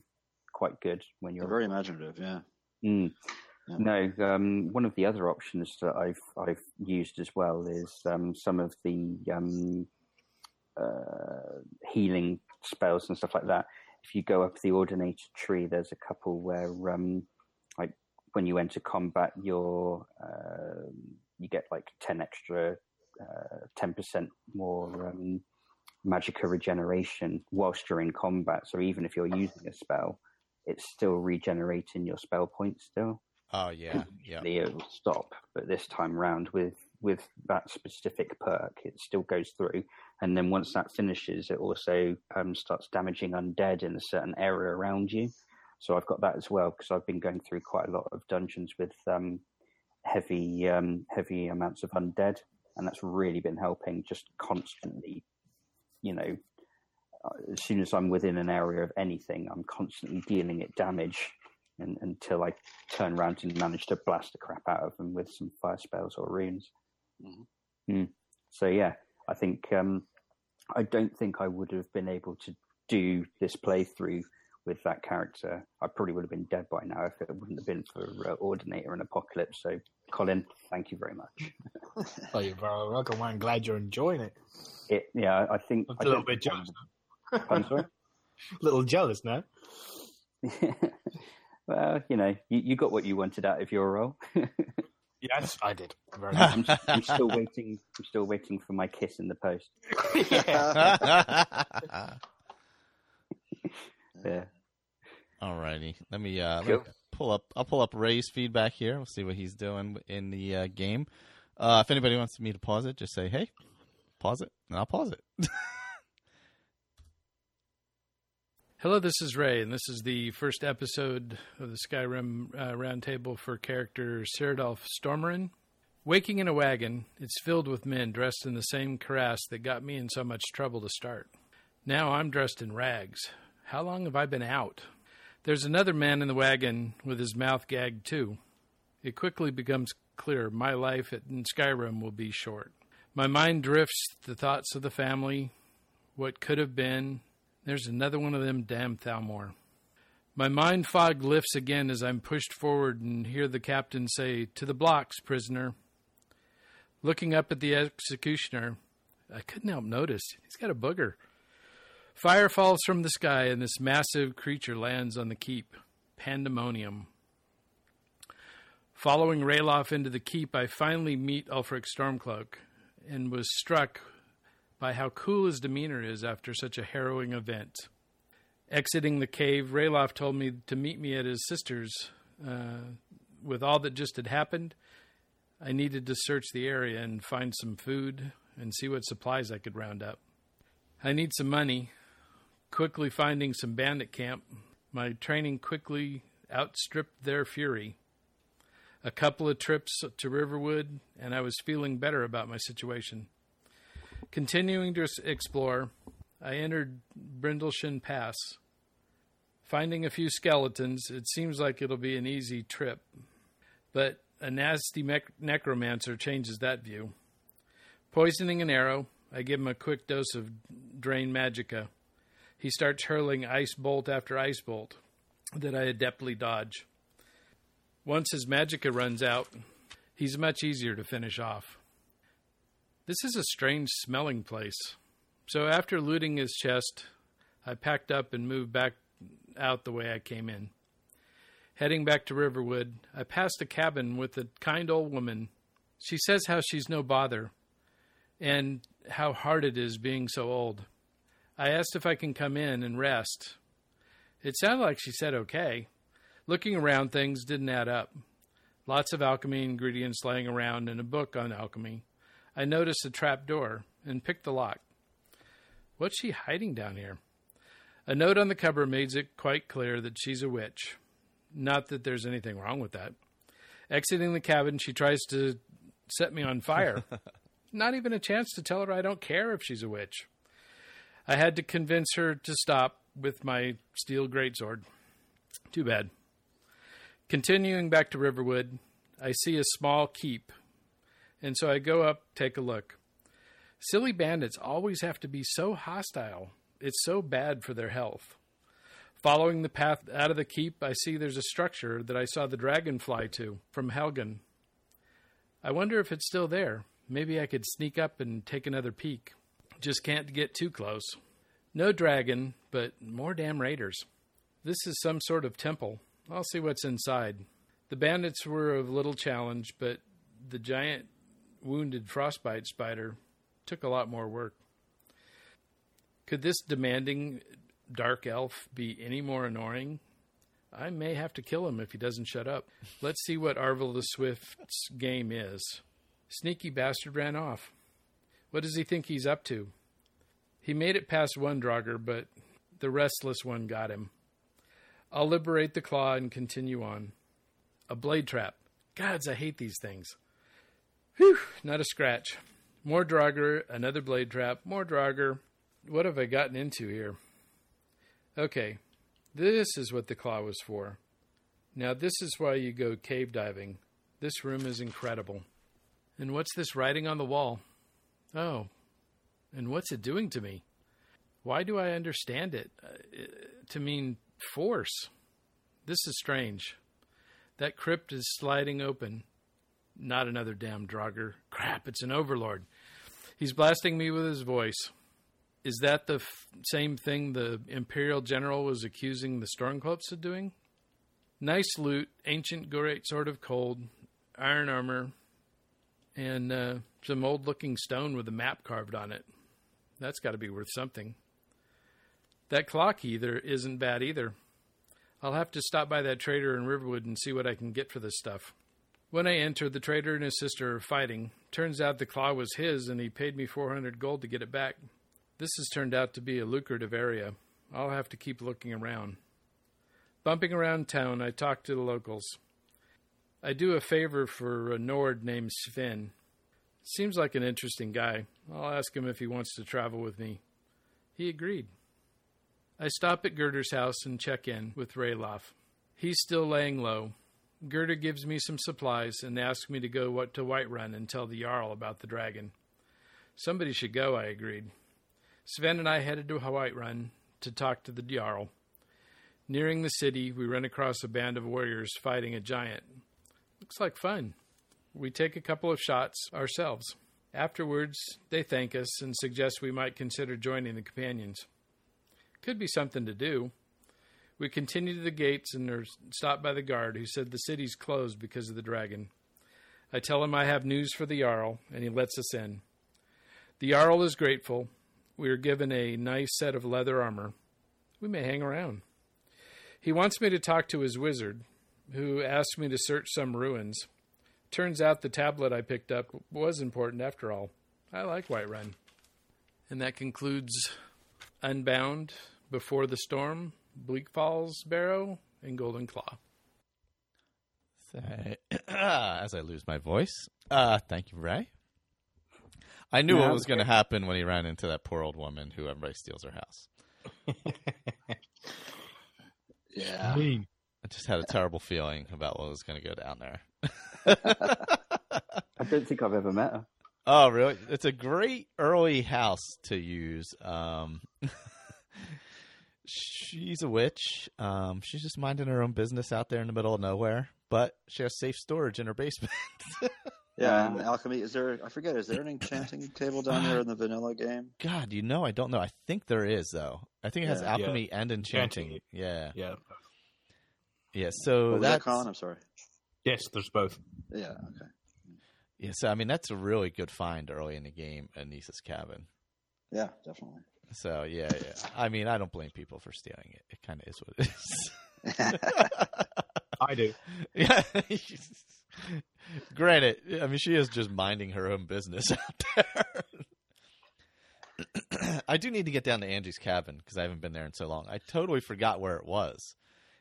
quite good when They're you're. very imaginative. Yeah. Mm. Yeah. No, um, one of the other options that I've I've used as well is um, some of the um, uh, healing spells and stuff like that. If you go up the Ordinator tree, there's a couple where um, like when you enter combat, you're uh, you get like ten extra, uh, ten percent more um, magicka regeneration whilst you're in combat. So even if you're using a spell, it's still regenerating your spell points still. Oh yeah, yeah. It will stop, but this time round with with that specific perk, it still goes through. And then once that finishes, it also um, starts damaging undead in a certain area around you. So I've got that as well because I've been going through quite a lot of dungeons with um, heavy um, heavy amounts of undead, and that's really been helping. Just constantly, you know, uh, as soon as I'm within an area of anything, I'm constantly dealing it damage and, until I turn around and manage to blast the crap out of them with some fire spells or runes. Mhm. Mm. So yeah, I think um, I don't think I would have been able to do this playthrough with that character. I probably would have been dead by now if it wouldn't have been for uh, Ordinator and Apocalypse. So Colin, thank you very much. Oh, you're very welcome. I'm glad you're enjoying it. It, yeah, I think I'm I a little don't bit think jealous. I'm sorry. A little jealous now. well, you know, you, you got what you wanted out of your role. Yes, I did. Very much. I'm, I'm still waiting. I'm still waiting for my kiss in the post. yeah. Alrighty, let me uh, let me pull up. I'll pull up Ray's feedback here. We'll see what he's doing in the uh, game. Uh, if anybody wants me to pause it, just say, "Hey, pause it," and I'll pause it. Hello, this is Ray, and this is the first episode of the Skyrim uh, Roundtable for character Cyrodiil Stormarin. Waking in a wagon, it's filled with men dressed in the same cuirass that got me in so much trouble to start. Now I'm dressed in rags. How long have I been out? There's another man in the wagon with his mouth gagged too. It quickly becomes clear my life in Skyrim will be short. My mind drifts the thoughts of the family, what could have been. There's another one of them damn Thalmor. My mind fog lifts again as I'm pushed forward and hear the captain say, To the blocks, prisoner. Looking up at the executioner, I couldn't help notice he's got a booger. Fire falls from the sky and this massive creature lands on the keep. Pandemonium. Following Ralof into the keep, I finally meet Ulfric Stormcloak and was struck by how cool his demeanor is after such a harrowing event. Exiting the cave, Ralof told me to meet me at his sister's. Uh, with all that just had happened, I needed to search the area and find some food and see what supplies I could round up. I need some money. Quickly finding some bandit camp, my training quickly outstripped their fury. A couple of trips to Riverwood, and I was feeling better about my situation. Continuing to explore, I entered Brittleshin Pass. Finding a few skeletons, it seems like it'll be an easy trip, but a nasty necromancer changes that view. Poisoning an arrow, I give him a quick dose of Drain Magicka. He starts hurling ice bolt after ice bolt that I adeptly dodge. Once his Magicka runs out, he's much easier to finish off. This is a strange smelling place. So after looting his chest, I packed up and moved back out the way I came in. Heading back to Riverwood, I passed a cabin with a kind old woman. She says how she's no bother and how hard it is being so old. I asked if I can come in and rest. It sounded like she said okay. Looking around, things didn't add up. Lots of alchemy ingredients laying around and a book on alchemy. I noticed a trap door and picked the lock. What's she hiding down here? A note on the cover makes it quite clear that she's a witch. Not that there's anything wrong with that. Exiting the cabin, she tries to set me on fire. Not even a chance to tell her I don't care if she's a witch. I had to convince her to stop with my steel greatsword. Too bad. Continuing back to Riverwood, I see a small keep, and so I go up, take a look. Silly bandits always have to be so hostile. It's so bad for their health. Following the path out of the keep, I see there's a structure that I saw the dragon fly to from Helgen. I wonder if it's still there. Maybe I could sneak up and take another peek. Just can't get too close. No dragon, but more damn raiders. This is some sort of temple. I'll see what's inside. The bandits were of little challenge, but the giant wounded frostbite spider took a lot more work. Could this demanding dark elf be any more annoying? I may have to kill him if he doesn't shut up. Let's see what Arvel the Swift's game is. Sneaky bastard ran off. What does he think he's up to? He made it past one Draugr, but the restless one got him. I'll liberate the claw and continue on. A blade trap. Gods, I hate these things. Whew, not a scratch. More Draugr, another blade trap, more Draugr. What have I gotten into here? Okay, this is what the claw was for. Now, this is why you go cave diving. This room is incredible. And what's this writing on the wall? Oh, and what's it doing to me? Why do I understand it? Uh, to mean force. This is strange. That crypt is sliding open. Not another damn Draugr. Crap, it's an overlord. He's blasting me with his voice. Is that the f- same thing the Imperial General was accusing the Stormcloaks of doing? Nice loot, ancient Gorate sword of cold, iron armor, and uh, some old looking stone with a map carved on it. That's got to be worth something. That clock either isn't bad either. I'll have to stop by that trader in Riverwood and see what I can get for this stuff. When I entered, the trader and his sister are fighting. Turns out the claw was his, and he paid me 400 gold to get it back. This has turned out to be a lucrative area. I'll have to keep looking around. Bumping around town, I talk to the locals. I do a favor for a Nord named Sven. Seems like an interesting guy. I'll ask him if he wants to travel with me. He agreed. I stop at Gerdur's house and check in with Ralof. He's still laying low. Gerdur gives me some supplies and asks me to go what to Whiterun and tell the Jarl about the dragon. Somebody should go, I agreed. Sven and I headed to Whiterun to talk to the Jarl. Nearing the city, we run across a band of warriors fighting a giant. Looks like fun. We take a couple of shots ourselves. Afterwards, they thank us and suggest we might consider joining the companions. Could be something to do. We continue to the gates and are stopped by the guard who said the city's closed because of the dragon. I tell him I have news for the Jarl, and he lets us in. The Jarl is grateful. We are given a nice set of leather armor. We may hang around. He wants me to talk to his wizard, who asked me to search some ruins. Turns out the tablet I picked up was important after all. I like Whiterun. And that concludes Unbound, Before the Storm, Bleak Falls Barrow, and Golden Claw. Say- As I lose my voice, uh, thank you, Ray. I knew Yeah, what was going to happen when he ran into that poor old woman who everybody steals her house. Yeah. I just had a terrible feeling about what was going to go down there. I don't think I've ever met her. Oh, really? It's a great early house to use. Um, she's a witch. Um, she's just minding her own business out there in the middle of nowhere, but she has safe storage in her basement. Yeah, and alchemy. Is there? I forget. Is there an enchanting table down there in the vanilla game? God, you know, I don't know. I think there is though. I think it has Yeah. alchemy and enchanting. Enchanting. Yeah, Yeah. yeah. So What was that, that's Colin? I'm sorry. Yes, there's both. Yeah. Okay. yeah. So I mean, that's a really good find early in the game, Anise's cabin. Yeah, definitely. So yeah, yeah. I mean, I don't blame people for stealing it. It kind of is what it is. I do. Yeah. Granted, I mean, she is just minding her own business out there. I do need to get down to Angie's cabin because I haven't been there in so long. I totally forgot where it was.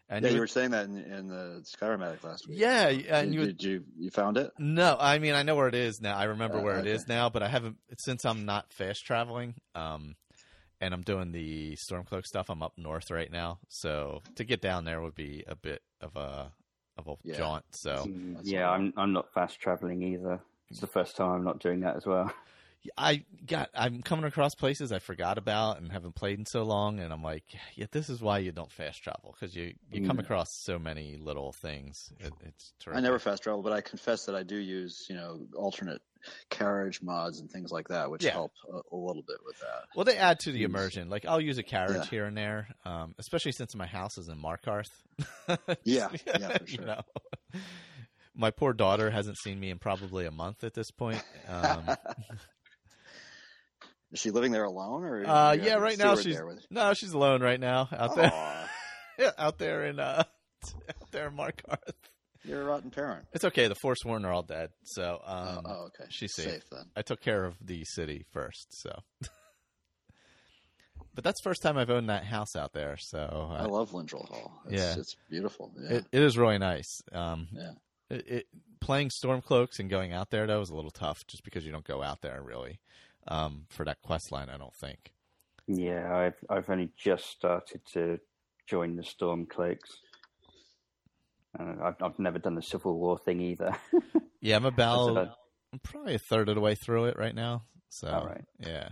And yeah, you you were saying that in, in the Skyrimatic last week. yeah, and Did, you did you you found it? no, I mean, I know where it is now. I remember Uh, where it okay. is now, but I haven't since I'm not fast traveling. Um, and I'm doing the Stormcloak stuff. I'm up north right now, so to get down there would be a bit of a of a Yeah. jaunt. So Mm, yeah. I'm I'm not fast traveling either. It's the first time I'm not doing that as well. I got I'm coming across places I forgot about and haven't played in so long, and I'm like, yeah, this is why you don't fast travel because you you come Mm. across so many little things. It, it's terrific. I never fast travel, but I confess that I do use you know alternate carriage mods and things like that, which Yeah. help a, a little bit with that. Well, they add to the immersion. Like I'll use a carriage Yeah. here and there, um, especially since my house is in Markarth. Yeah, yeah, for you know. My poor daughter hasn't seen me in probably a month at this point. Um, Is she living there alone, or uh, yeah, right now she's with- no, she's alone right now out there, Aw, out there in uh, out there in Markarth. You're a rotten parent. It's okay. The Forsworn are all dead, so um, oh, oh, okay. she's safe. safe then. I took care of the city first, so. but that's the first time I've owned that house out there, so I uh, love Vlindrel Hall. It's, Yeah. it's beautiful. Yeah, it, it is really nice. Um, yeah. it, it, playing Stormcloaks and going out there though was a little tough, just because you don't go out there really um, for that quest line. I don't think. Yeah, I've I've only just started to join the Stormcloaks. I've I've never done the Civil War thing either. Yeah, I'm about about- I'm probably a third of the way through it right now. So All right. yeah,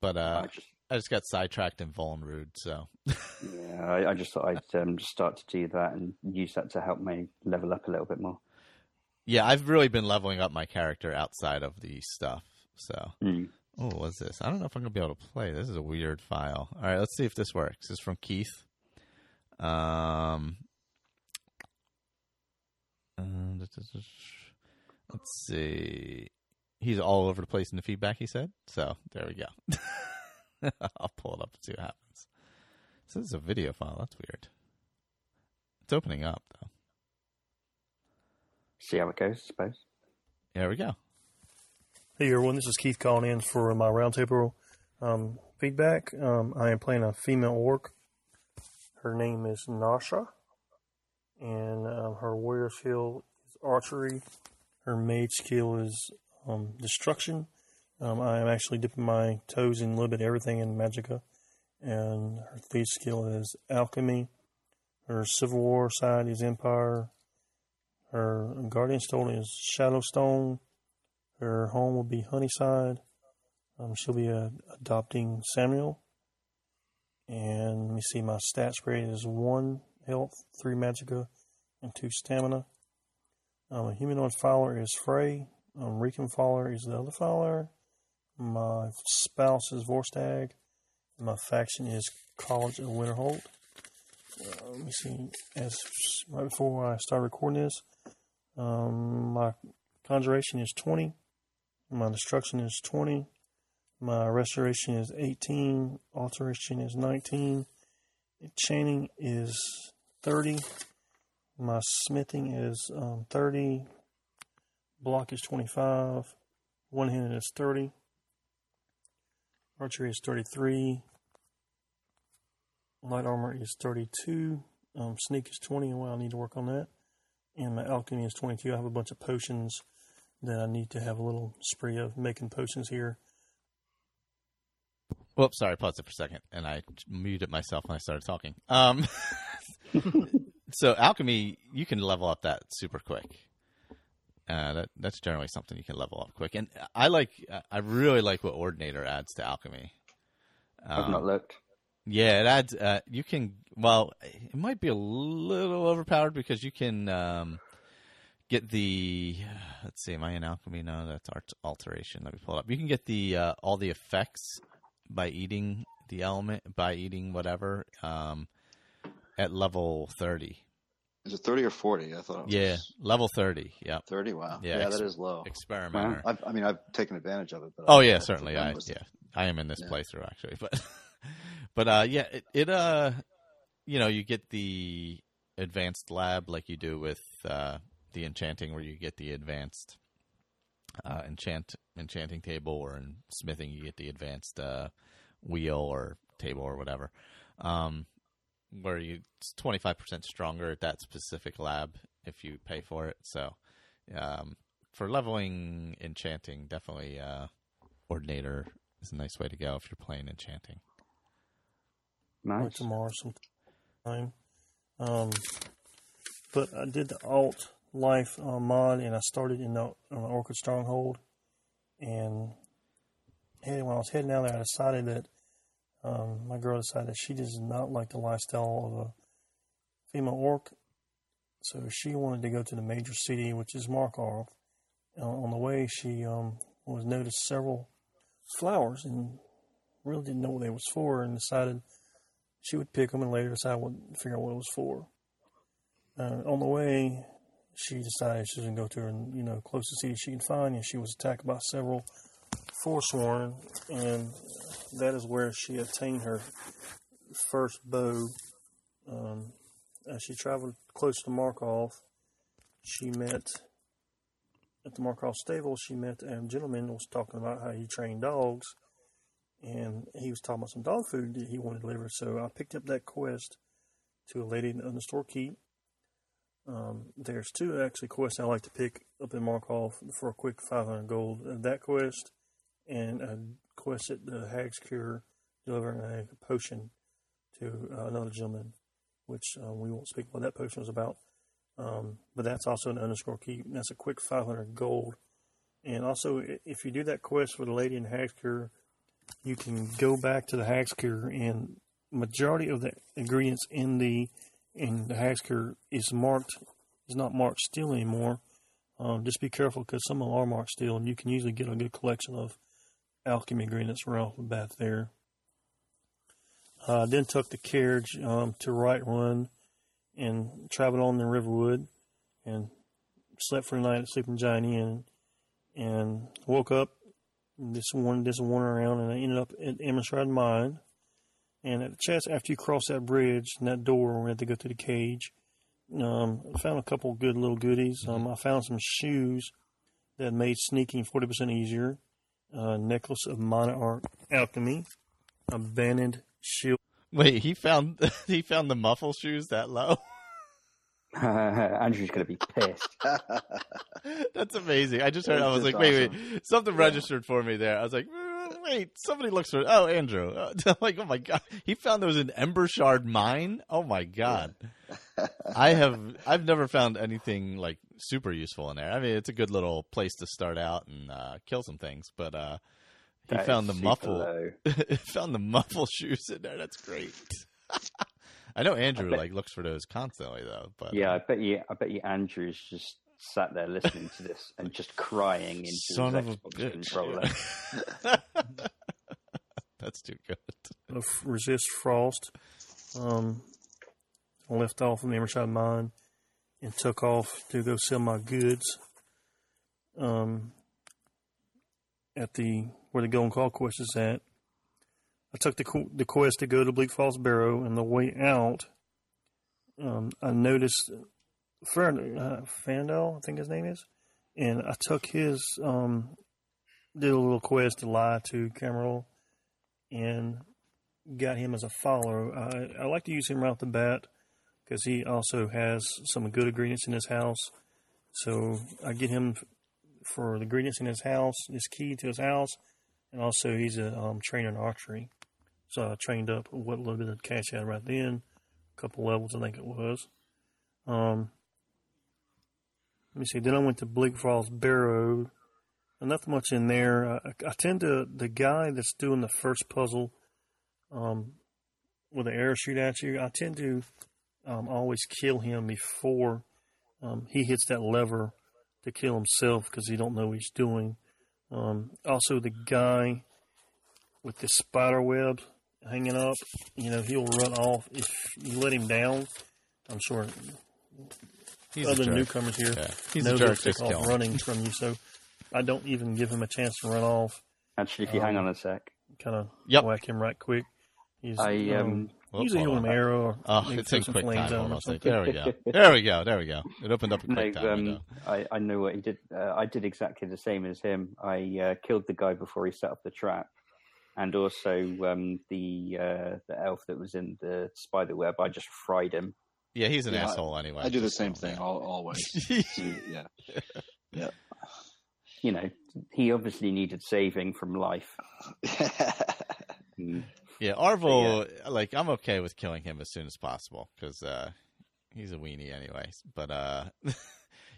but uh, I just I just got sidetracked in Volunruud, so yeah, I, I just thought I'd um, just start to do that and use that to help me level up a little bit more. yeah, I've really been leveling up my character outside of the stuff. So Mm. Oh, what's this? I don't know if I'm gonna be able to play. This is a weird file. All right, let's see if this works. This is from Keith. Um, um, let's see. He's all over the place in the feedback. He said so. There we go. I'll pull it up and see what happens. So this is a video file. That's weird. It's opening up though. See how it goes, I suppose. There we go. Hey everyone, this is Keith calling in for my roundtable um, feedback. Um, I am playing a female orc. Her name is Nasha, and um, her warrior skill is archery. Her mage skill is um, destruction. Um, I am actually dipping my toes in a little bit of everything in Magicka, and her thief skill is alchemy. Her Civil War side is Empire. Her Guardian Stone is shadow stone. Her home will be Honeyside. Um, she'll be uh, adopting Samuel. And let me see, my stats grade is 1 health, 3 magicka, and 2 stamina. Um, a humanoid Fowler is Frey. Um, Rican Fowler is the other Fowler. My spouse is Vorstag. My faction is College of Winterhold. Uh, let me see, as right before I start recording this, um, my conjuration is 20. My destruction is 20. My restoration is 18. Alteration is 19. Chaining is 30. My smithing is um, 30. Block is 25. One handed is 30. Archery is 33. Light armor is 32. Um, sneak is 20. Well, I need to work on that. And my alchemy is 22. I have a bunch of potions that I need to have a little spree of making potions here. Whoops, sorry, I paused it for a second, and I muted myself when I started talking. Um, so alchemy, you can level up that super quick. Uh, that that's generally something you can level up quick, and I like, I really like what Ordinator adds to alchemy. I've Um, not looked. Yeah, it adds. Uh, you can. Well, it might be a little overpowered because you can um, get the. Let's see. Am I in alchemy? No, that's art alteration. Let me pull it up. You can get the uh, all the effects by eating the element by eating whatever um, at level thirty. Is it 30 or 40? I thought it was Yeah, level thirty. Yeah. 30. Wow. Yeah, Yeah, ex- that is low. Experimenter. I've, I mean, I've taken advantage of it. But Oh I- yeah, I- certainly. I I was- yeah, I am in this Yeah. playthrough actually, but but uh, yeah, it, it uh, you know, you get the advanced lab like you do with uh, the enchanting, where you get the advanced uh, enchant enchanting table, or in smithing you get the advanced uh, wheel or table or whatever. Um, where you it's twenty five percent stronger at that specific lab if you pay for it. So um, for leveling enchanting, definitely uh, Ordinator is a nice way to go if you're playing enchanting. like Nice. tomorrow sometime. Um, but I did the alt life uh, mod, and I started in the on the Orchid Stronghold. And heading when I was heading down there, I decided that um, my girl decided she does not like the lifestyle of a female orc, so she wanted to go to the major city, which is Markarth. Uh, on the way, she um, was noticed several flowers and really didn't know what they was for, and decided she would pick them and later decide what figure out what it was for. Uh, on the way, she decided she was going to go to her, you know, closest city she can find, and she was attacked by several Forsworn, and that is where she obtained her first bow. Um, as she traveled close to Markarth, she met at the Markarth stable. She met a gentleman was talking about how he trained dogs, and he was talking about some dog food that he wanted delivered. So I picked up that quest to a lady in the store keep. Um, there's two actually quests I like to pick up in Markarth for a quick 500 gold. That quest and quest at the Hag's Cure delivering a potion to uh, another gentleman, which uh, we won't speak what that potion was about. Um, but that's also an underscore key. That's a quick 500 gold. And also, if you do that quest for the lady in Hag's Cure, you can go back to the Hag's Cure, and majority of the ingredients in the in the Hag's Cure is marked is not marked steel anymore. Um, just be careful because some of them are marked steel, and you can usually get a good collection of alchemy off the bat there. Uh, then took the carriage um, to Whiterun and traveled on the Riverwood and slept for the night at Sleeping Giant Inn and woke up this one, this one around, and I ended up at Embershard Mine. And at the chest, after you cross that bridge and that door, we had to go through the cage. Um, I found a couple good little goodies. Um, I found some shoes that made sneaking 40% easier. A necklace of minor art alchemy, abandoned banded shield. Wait, he found he found the muffle shoes that low. Andrew's going to be pissed. That's amazing. I just heard. I was like, wait, awesome. wait, something registered for me there. I was like, "Uh, wait, somebody looks for. Oh, Andrew. I'm like, oh my god, he found those in Embershard Mine. Oh my god, I have. I've never found anything like super useful in there. I mean, it's a good little place to start out and uh, kill some things, but uh, he That found the muffle. found the muffle shoes in there. That's great. I know Andrew bet- like looks for those constantly though, but Yeah, uh, I bet you. I bet you Andrew's just sat there listening to this and just crying into son his of a Xbox bitch. controller. That's too good. resist frost. Um, I left off in the Embershard mine and took off to go sell my goods. Um, at the where the Golden Claw quest is at. I took the the quest to go to Bleak Falls Barrow, and the way out, um, I noticed Fern, uh, Faendal, I think his name is, and I took his um, did a little quest to lie to Cameron and got him as a follower. I, I like to use him right off the bat because he also has some good ingredients in his house. So I get him for the ingredients in his house, his key to his house, and also he's a um, trainer in archery. So I trained up what little bit of cash I had right then, a couple levels I think it was. Um, let me see. Then I went to Bleak Falls Barrow. Nothing much in there. I, I tend to the guy that's doing the first puzzle um, with an arrow shoot at you. I tend to um, always kill him before um, he hits that lever to kill himself because he don't know what he's doing. Um, also, the guy with the spider web hanging up, you know, he'll run off if you let him down. I'm sure He's other newcomers here Yeah. He's know a he'll jerk. take Just off running from you. So I don't even give him a chance to run off. Actually, if you hang Um, on a sec, Kind of Yep. whack him right quick. He's, I um, Whoops, usually hold he'll an arrow. Or Oh, maybe it's throw in some quick time. at him Hold or on a sec. something. There we go. There we go. There we go. It opened up a No, quick time um. I, I know what he did. Uh, I did exactly the same as him. I uh, killed the guy before he set up the trap, and also um, the uh, the elf that was in the spider web. I just fried him. Yeah, he's an Yeah, asshole anyway. I do the same thing yeah. all, always. yeah. Yeah. You know, he obviously needed saving from life. Mm. Yeah, Arvel, like I'm okay with killing him as soon as possible because uh, he's a weenie anyways. But uh,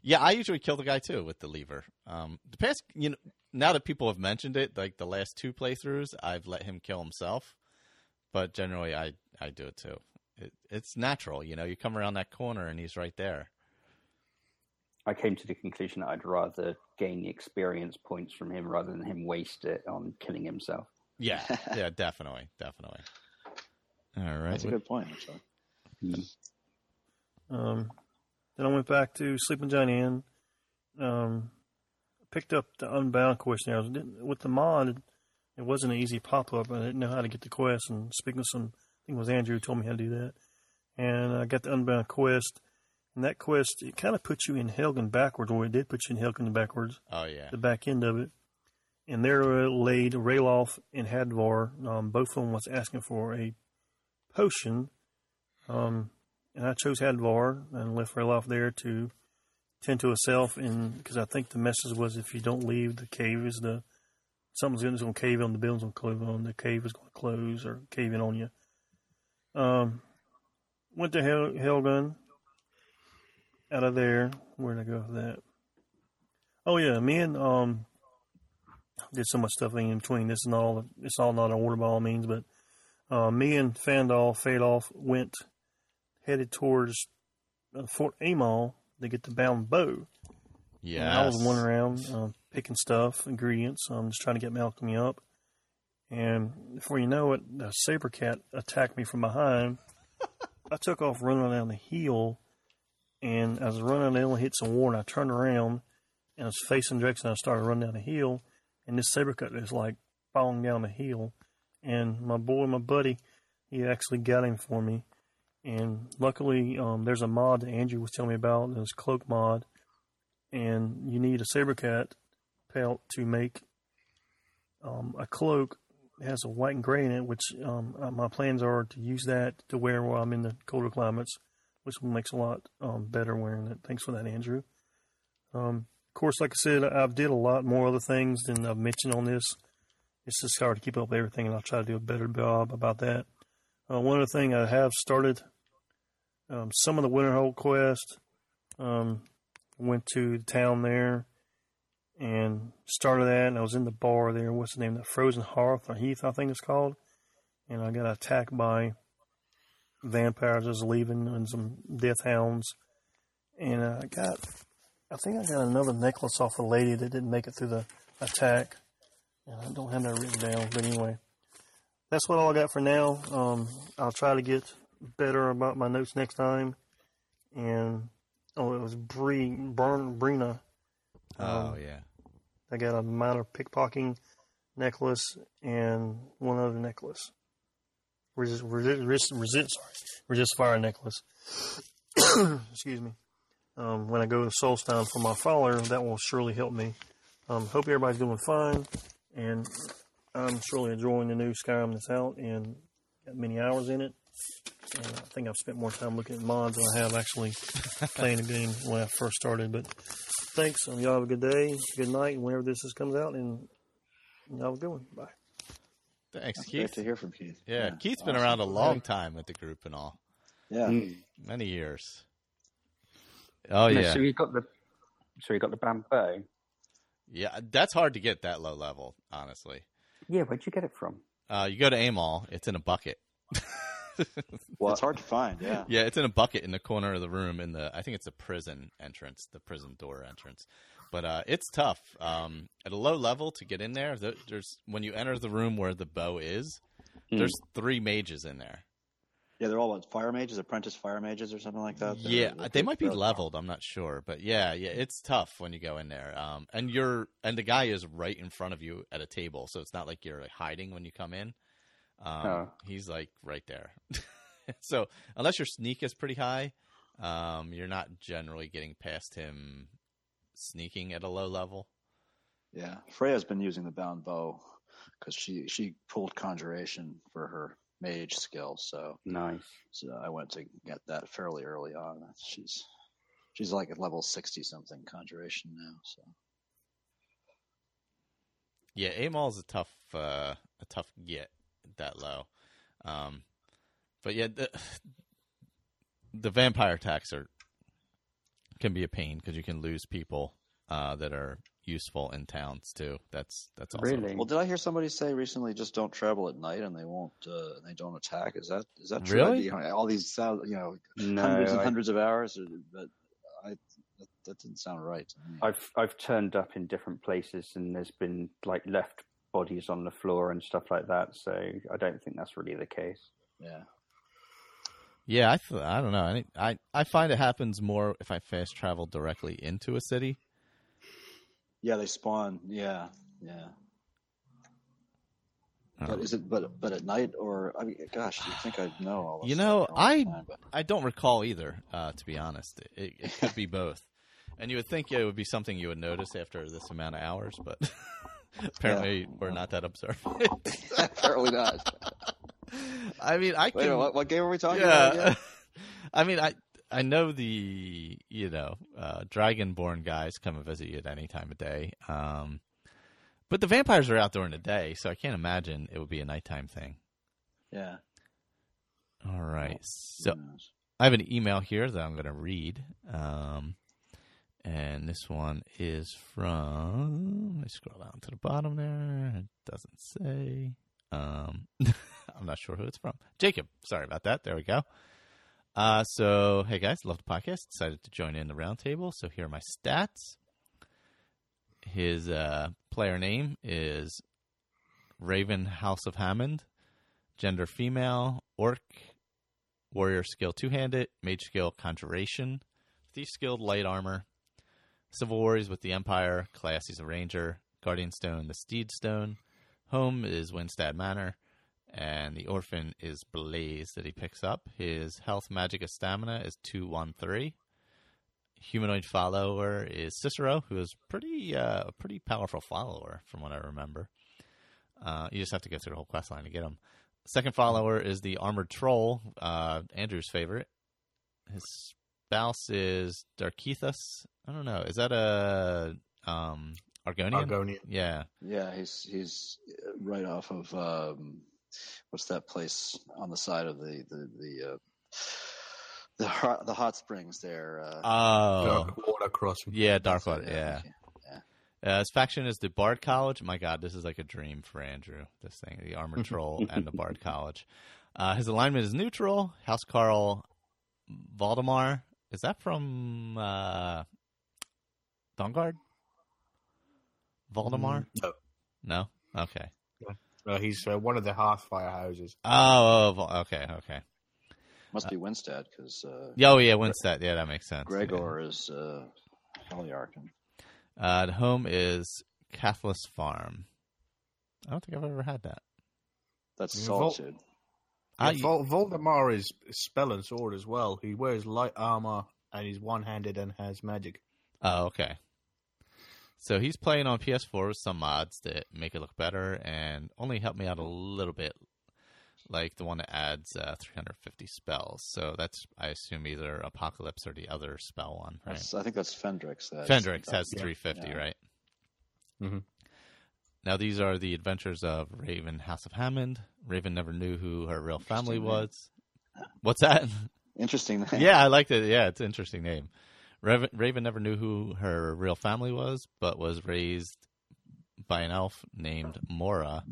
yeah, I usually kill the guy too with the lever. Um, the past, you know, now that people have mentioned it, like the last two playthroughs, I've let him kill himself. But generally, I I do it too. It, it's natural, you know. You come around that corner and he's right there. I came to the conclusion that I'd rather gain the experience points from him rather than him waste it on killing himself. Yeah, yeah, definitely, definitely. All right, That's a good point, actually. Um, then I went back to Sleeping Giant Inn. Um, picked up the Unbound quest. Now with the mod, it, it wasn't an easy pop up. I didn't know how to get the quest. And speaking of some, I think it was Andrew who told me how to do that. And I got the Unbound quest. And that quest, it kind of puts you in Helgen backwards, or it did put you in Helgen backwards, Oh yeah, the back end of it. And there laid Ralof and Hadvar. Um, both of them was asking for a potion. Um, and I chose Hadvar and left Ralof there to tend to herself. And because I think the message was if you don't leave, the cave is the something's going to cave on, the building's going to close on, the cave is going to close or cave in on you. Um, went to Hel- Helgen. Out of there, where'd I go with that? Oh yeah, me and um did so much stuff in between this and all. It's all not in order by all means, but uh, me and Fandolf, Fadoff went headed towards uh, Fort Amol to get the bound bow. yeah. I was wandering around um, picking stuff, ingredients, I'm um, just trying to get my alchemy up. And before you know it, a saber cat attacked me from behind. I took off running down the hill, and as I was running down the hill, hit some water, and I turned around and I was facing the direction I started running down the hill. and this saber cat is like falling down the hill. And my boy, my buddy, he actually got him for me. And luckily, um, there's a mod that Andrew was telling me about. There's cloak mod, and you need a saber cat pelt to make um, a cloak has a white and gray in it. Which um, uh, my plans are to use that to wear while I'm in the colder climates, which makes a lot um, better wearing it. Thanks for that, Andrew. Um, of course, like I said, I've did a lot more other things than I've mentioned on this. It's just hard to keep up with everything, and I'll try to do a better job about that. Uh, one other thing I have started um, some of the Winterhold quest. Um, went to the town there and started that, and I was in the bar there. What's the name? The Frozen Hearth or Heath, I think it's called. And I got attacked by vampires just leaving and some death hounds. And I got, I think I got another necklace off a lady that didn't make it through the attack. And I don't have that written down, but anyway, that's what all I got for now. Um, I'll try to get better about my notes next time. And oh, it was Bree, Burn, Brina. Oh Um, yeah. I got a minor pickpocketing necklace and one other necklace. Resist, resist, resist, sorry, resist fire necklace. Excuse me. Um, when I go to Solstheim for my follower, that will surely help me. Um, hope everybody's doing fine, and I'm surely enjoying the new Skyrim that's out and got many hours in it. And I think I've spent more time looking at mods than I have actually playing the game when I first started. But thanks. Um, y'all have a good day, good night, whenever this is, comes out, and y'all have a good one. Bye. Thanks, It's great Keith. to hear from Keith. Yeah, Keith's been around a long time with the group and all, Yeah. Mm. many years. Oh No, yeah, So you got the, so you got the bound bow. yeah. That's hard to get that low level, honestly. Yeah, where'd you get it from? Uh, you go to Amol, it's in a bucket. Well, it's hard to find. Yeah. Yeah, it's in a bucket in the corner of the room in the I think it's a prison entrance, the prison door entrance. But uh, it's tough. Um, at a low level to get in there, there's when you enter the room where the bow is, Hmm. there's three mages in there. Yeah, they're all what, fire mages, apprentice fire mages, or something like that. They're- Yeah, they're they might be leveled. I'm not sure, but yeah, yeah, it's tough when you go in there. Um, and you're and the guy is right in front of you at a table, so it's not like you're like hiding when you come in. Um, Oh. He's like right there. so unless your sneak is pretty high, um, you're not generally getting past him sneaking at a low level. Yeah, Freya's been using the bound bow because she she pulled conjuration for her mage skill. So, Nice. so I went to get that fairly early on. She's she's like at level sixty something conjuration now. So Yeah, Amol is a tough, uh, a tough get that low. Um, but yeah, the the vampire attacks are can be a pain because you can lose people uh, that are useful in towns too. That's that's also Really? well, did I hear somebody say recently just don't travel at night and they won't uh, they don't attack? Is that is that true? Really? All these thou- you know No, hundreds and I- hundreds of hours, but I that, that didn't sound right. I've I've turned up in different places and there's been like left bodies on the floor and stuff like that. So I don't think that's really the case. yeah. Yeah, I th- I don't know. I, think, I I find it happens more if I fast travel directly into a city. Yeah, they spawn. Yeah, yeah. But is it but but at night or I mean, gosh, you think I'd know all this You know, I time, but- I don't recall either. Uh, to be honest, it, it could be both. And you would think it would be something you would notice after this amount of hours, but apparently we're not that observant. apparently not. I mean, I can. minute, what, what game are we talking about? yeah, Again? I mean, I I know the you know uh, Dragonborn guys come and visit you at any time of day. Um, but the vampires are out during the day, so I can't imagine it would be a nighttime thing. Yeah. All right, so Who? I have an email here that I'm going to read. Um, and this one is from. Let me scroll down to the bottom there. It doesn't say. Um, I'm not sure who it's from. Jacob. Sorry about that. There we go. Uh, so, hey guys, love the podcast. Decided to join in the roundtable. So, here are my stats. His uh, player name is Raven House of Hammond. Gender female. Orc. Warrior skill two handed, mage skill conjuration, thief skilled light armor, civil warriors with the empire, class he's a ranger, Guardian Stone, the Steed Stone. Home is Windstad Manor, and the Orphan is Blaise that he picks up. His health, magic, and stamina is two one three. Humanoid follower is Cicero, who is pretty uh, a pretty powerful follower from what I remember. Uh, you just have to go through the whole quest line to get him. Second follower is the armored troll, uh, Andrew's favorite. His spouse is Derkeethus. I don't know. Is that a um, Argonian? Argonian. Yeah. Yeah, he's he's uh, right off of um, what's that place on the side of the the the uh, the hot, the hot springs there. Uh, Oh. Dark Water Crossing. Yeah, that's Darkwater. it, Yeah. thank. Uh, his faction is the Bard College. My God, this is like a dream for Andrew. This thing, the Armored Troll and the Bard College. Uh, his alignment is neutral. House Carl Valdimar. Is that from uh, Dawnguard? Valdimar? No, No. Okay. no he's uh, one of the Hearthfire houses. Oh, oh, okay, okay. Must be Windstad because uh, Yeah, oh, yeah, Windstad. Yeah, that makes sense. Gregor is uh, Heljarchen. Uh, the home is Cathlas Farm. I don't think I've ever had that. That's Yeah, Vol- Solitude. Yeah, Vol- Valdimar is spell and sword as well. He wears light armor and he's one-handed and has magic. Oh, okay. So he's playing on PS4 with some mods that make it look better and only help me out a little bit, like the one that adds uh, 350 spells. So that's, I assume, either Apocalypse or the other spell one, right? That's, I think that's Fendrix. That Fendrix has yeah, 350, yeah. right? Mhm. Now these are the adventures of Raven, House of Hammond. Raven never knew who her real family name. was. What's that? Interesting. name. yeah, I liked it. Yeah, it's an interesting name. Raven, Raven never knew who her real family was, but was raised by an elf named Mora,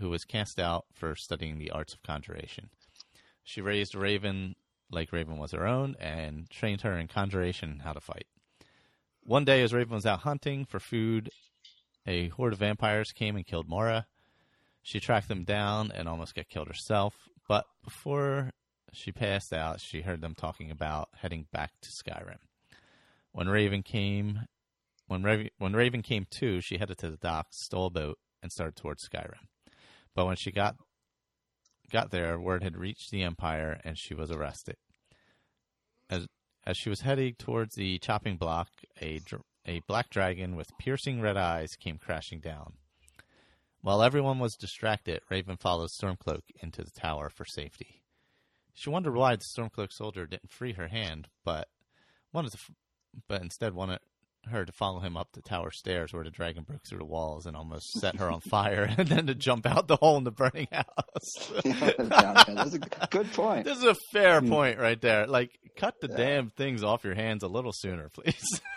who was cast out for studying the arts of conjuration. She raised Raven like Raven was her own and trained her in conjuration and how to fight. One day, as Raven was out hunting for food, a horde of vampires came and killed Mora. She tracked them down and almost got killed herself, but before she passed out, she heard them talking about heading back to Skyrim. When Raven came, when Raven, when Raven came to, she headed to the docks, stole a boat, and started towards Skyrim. But when she got got there, word had reached the Empire, and she was arrested. As as she was heading towards the chopping block, a dr- a black dragon with piercing red eyes came crashing down. While everyone was distracted, Raven followed Stormcloak into the tower for safety. She wondered why the Stormcloak soldier didn't free her hand, but wanted to, f- but instead wanted her to follow him up the tower stairs where the dragon broke through the walls and almost set her on fire, and then to jump out the hole in the burning house. That's a good point. This is a fair hmm. point right there. Like, cut the damn things off your hands a little sooner, please.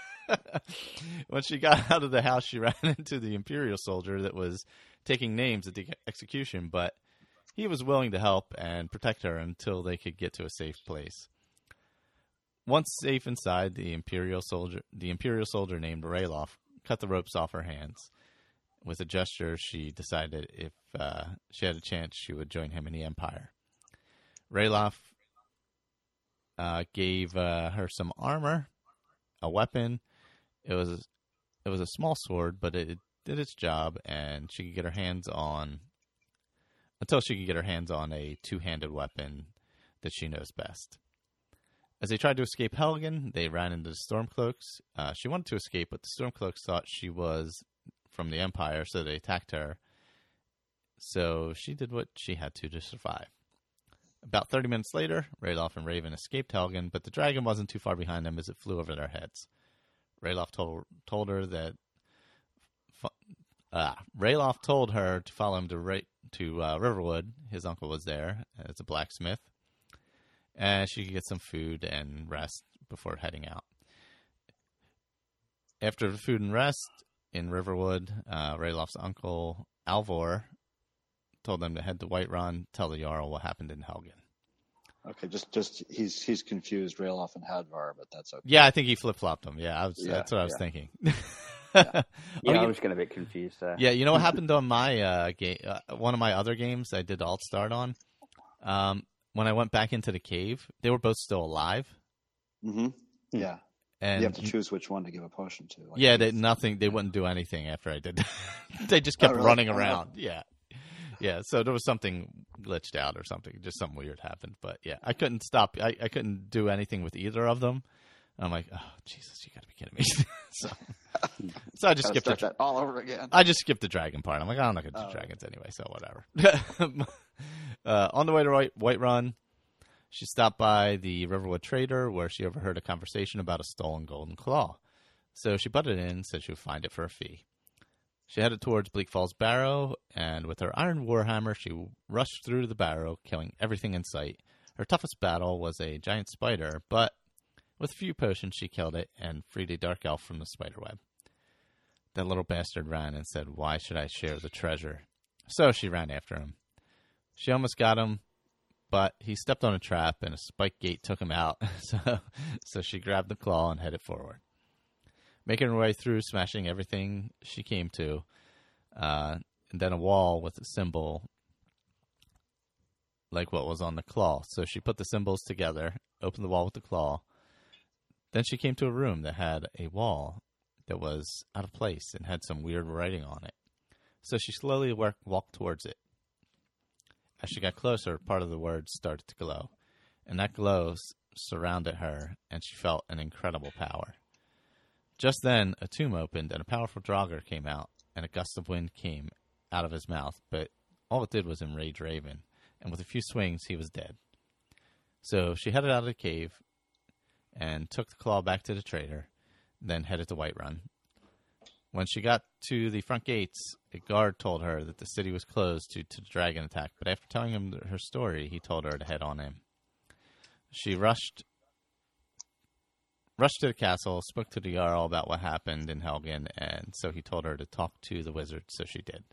when she got out of the house, she ran into the Imperial soldier that was taking names at the execution, but he was willing to help and protect her until they could get to a safe place. Once safe inside, the Imperial soldier, the Imperial soldier named Ralof, cut the ropes off her hands. With a gesture, she decided if uh, she had a chance, she would join him in the Empire. Ralof uh, gave uh, her some armor, a weapon. It was it was a small sword, but it did its job, and she could get her hands on until she could get her hands on a two-handed weapon that she knows best. As they tried to escape Helgen, they ran into the Stormcloaks. Uh, she wanted to escape, but the Stormcloaks thought she was from the Empire, so they attacked her. So she did what she had to to survive. About 30 minutes later, Ralof and Raven escaped Helgen, but the dragon wasn't too far behind them as it flew over their heads. Ralof told told her that uh, Ralof told her to follow him to Ra- to uh, Riverwood. His uncle was there as a blacksmith, and she could get some food and rest before heading out. After food and rest in Riverwood, uh, Ralof's uncle Alvor told them to head to Whiterun, tell the Jarl what happened in Helgen. Okay, just just he's he's confused Ralof and Hadvar, but that's okay. Yeah, I think he flip flopped them. Yeah, I was, Yeah, that's what I was yeah. thinking. Yeah, Oh, I you- was getting a bit confused there. Yeah, you know what happened on my uh, game? Uh, one of my other games I did alt start on. Um, when I went back into the cave, they were both still alive, Mm-hmm. Yeah. And you have to choose which one to give a potion to. Like, yeah, they, nothing. They wouldn't do anything after I did they just kept Oh, really? running Oh, around. Yeah, yeah. So there was something glitched out or something. Just something weird happened. But yeah, I couldn't stop. I, I couldn't do anything with either of them. I'm like, oh Jesus, you got to be kidding me. so, so I just skipped the that all over again. I just skipped the dragon part. I'm like, I'm not going to do Oh. dragons anyway, so whatever. uh, on the way to White, Whiterun, she stopped by the Riverwood Trader where she overheard a conversation about a stolen golden claw. So she butted in and said she would find it for a fee. She headed towards Bleak Falls Barrow, and with her iron warhammer, she rushed through the barrow, killing everything in sight. Her toughest battle was a giant spider, but with a few potions, she killed it and freed a dark elf from the spider web. That little bastard ran and said, Why should I share the treasure? So she ran after him. She almost got him, but he stepped on a trap and a spike gate took him out. so, so she grabbed the claw and headed forward. Making her way through, smashing everything she came to, uh, and then a wall with a symbol like what was on the claw. So she put the symbols together, opened the wall with the claw. Then she came to a room that had a wall that was out of place and had some weird writing on it. So she slowly work, walked towards it. As she got closer, part of the words started to glow, and that glow surrounded her, and she felt an incredible power. Just then, a tomb opened, and a powerful Draugr came out, and a gust of wind came out of his mouth, but all it did was enrage Raven, and with a few swings, he was dead. So she headed out of the cave and took the claw back to the trader, then headed to Whiterun. When she got to the front gates, a guard told her that the city was closed due to the dragon attack, but after telling him her story, he told her to head on in. She rushed rushed to the castle, spoke to the Jarl about what happened in Helgen, and so he told her to talk to the wizard, so she did.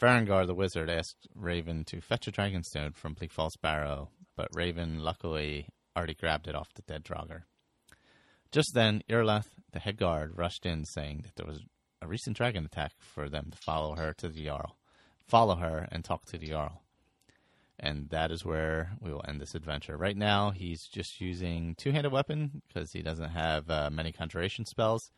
Farengar, the wizard, asked Raven to fetch a dragonstone from Bleak Falls Barrow, but Raven luckily already grabbed it off the dead Draugr. Just then, Irileth, the head guard, rushed in saying that there was a recent dragon attack for them to follow her to the Jarl. Follow her and talk to the Jarl. And that is where we will end this adventure. Right now, he's just using two-handed weapon because he doesn't have uh, many conjuration spells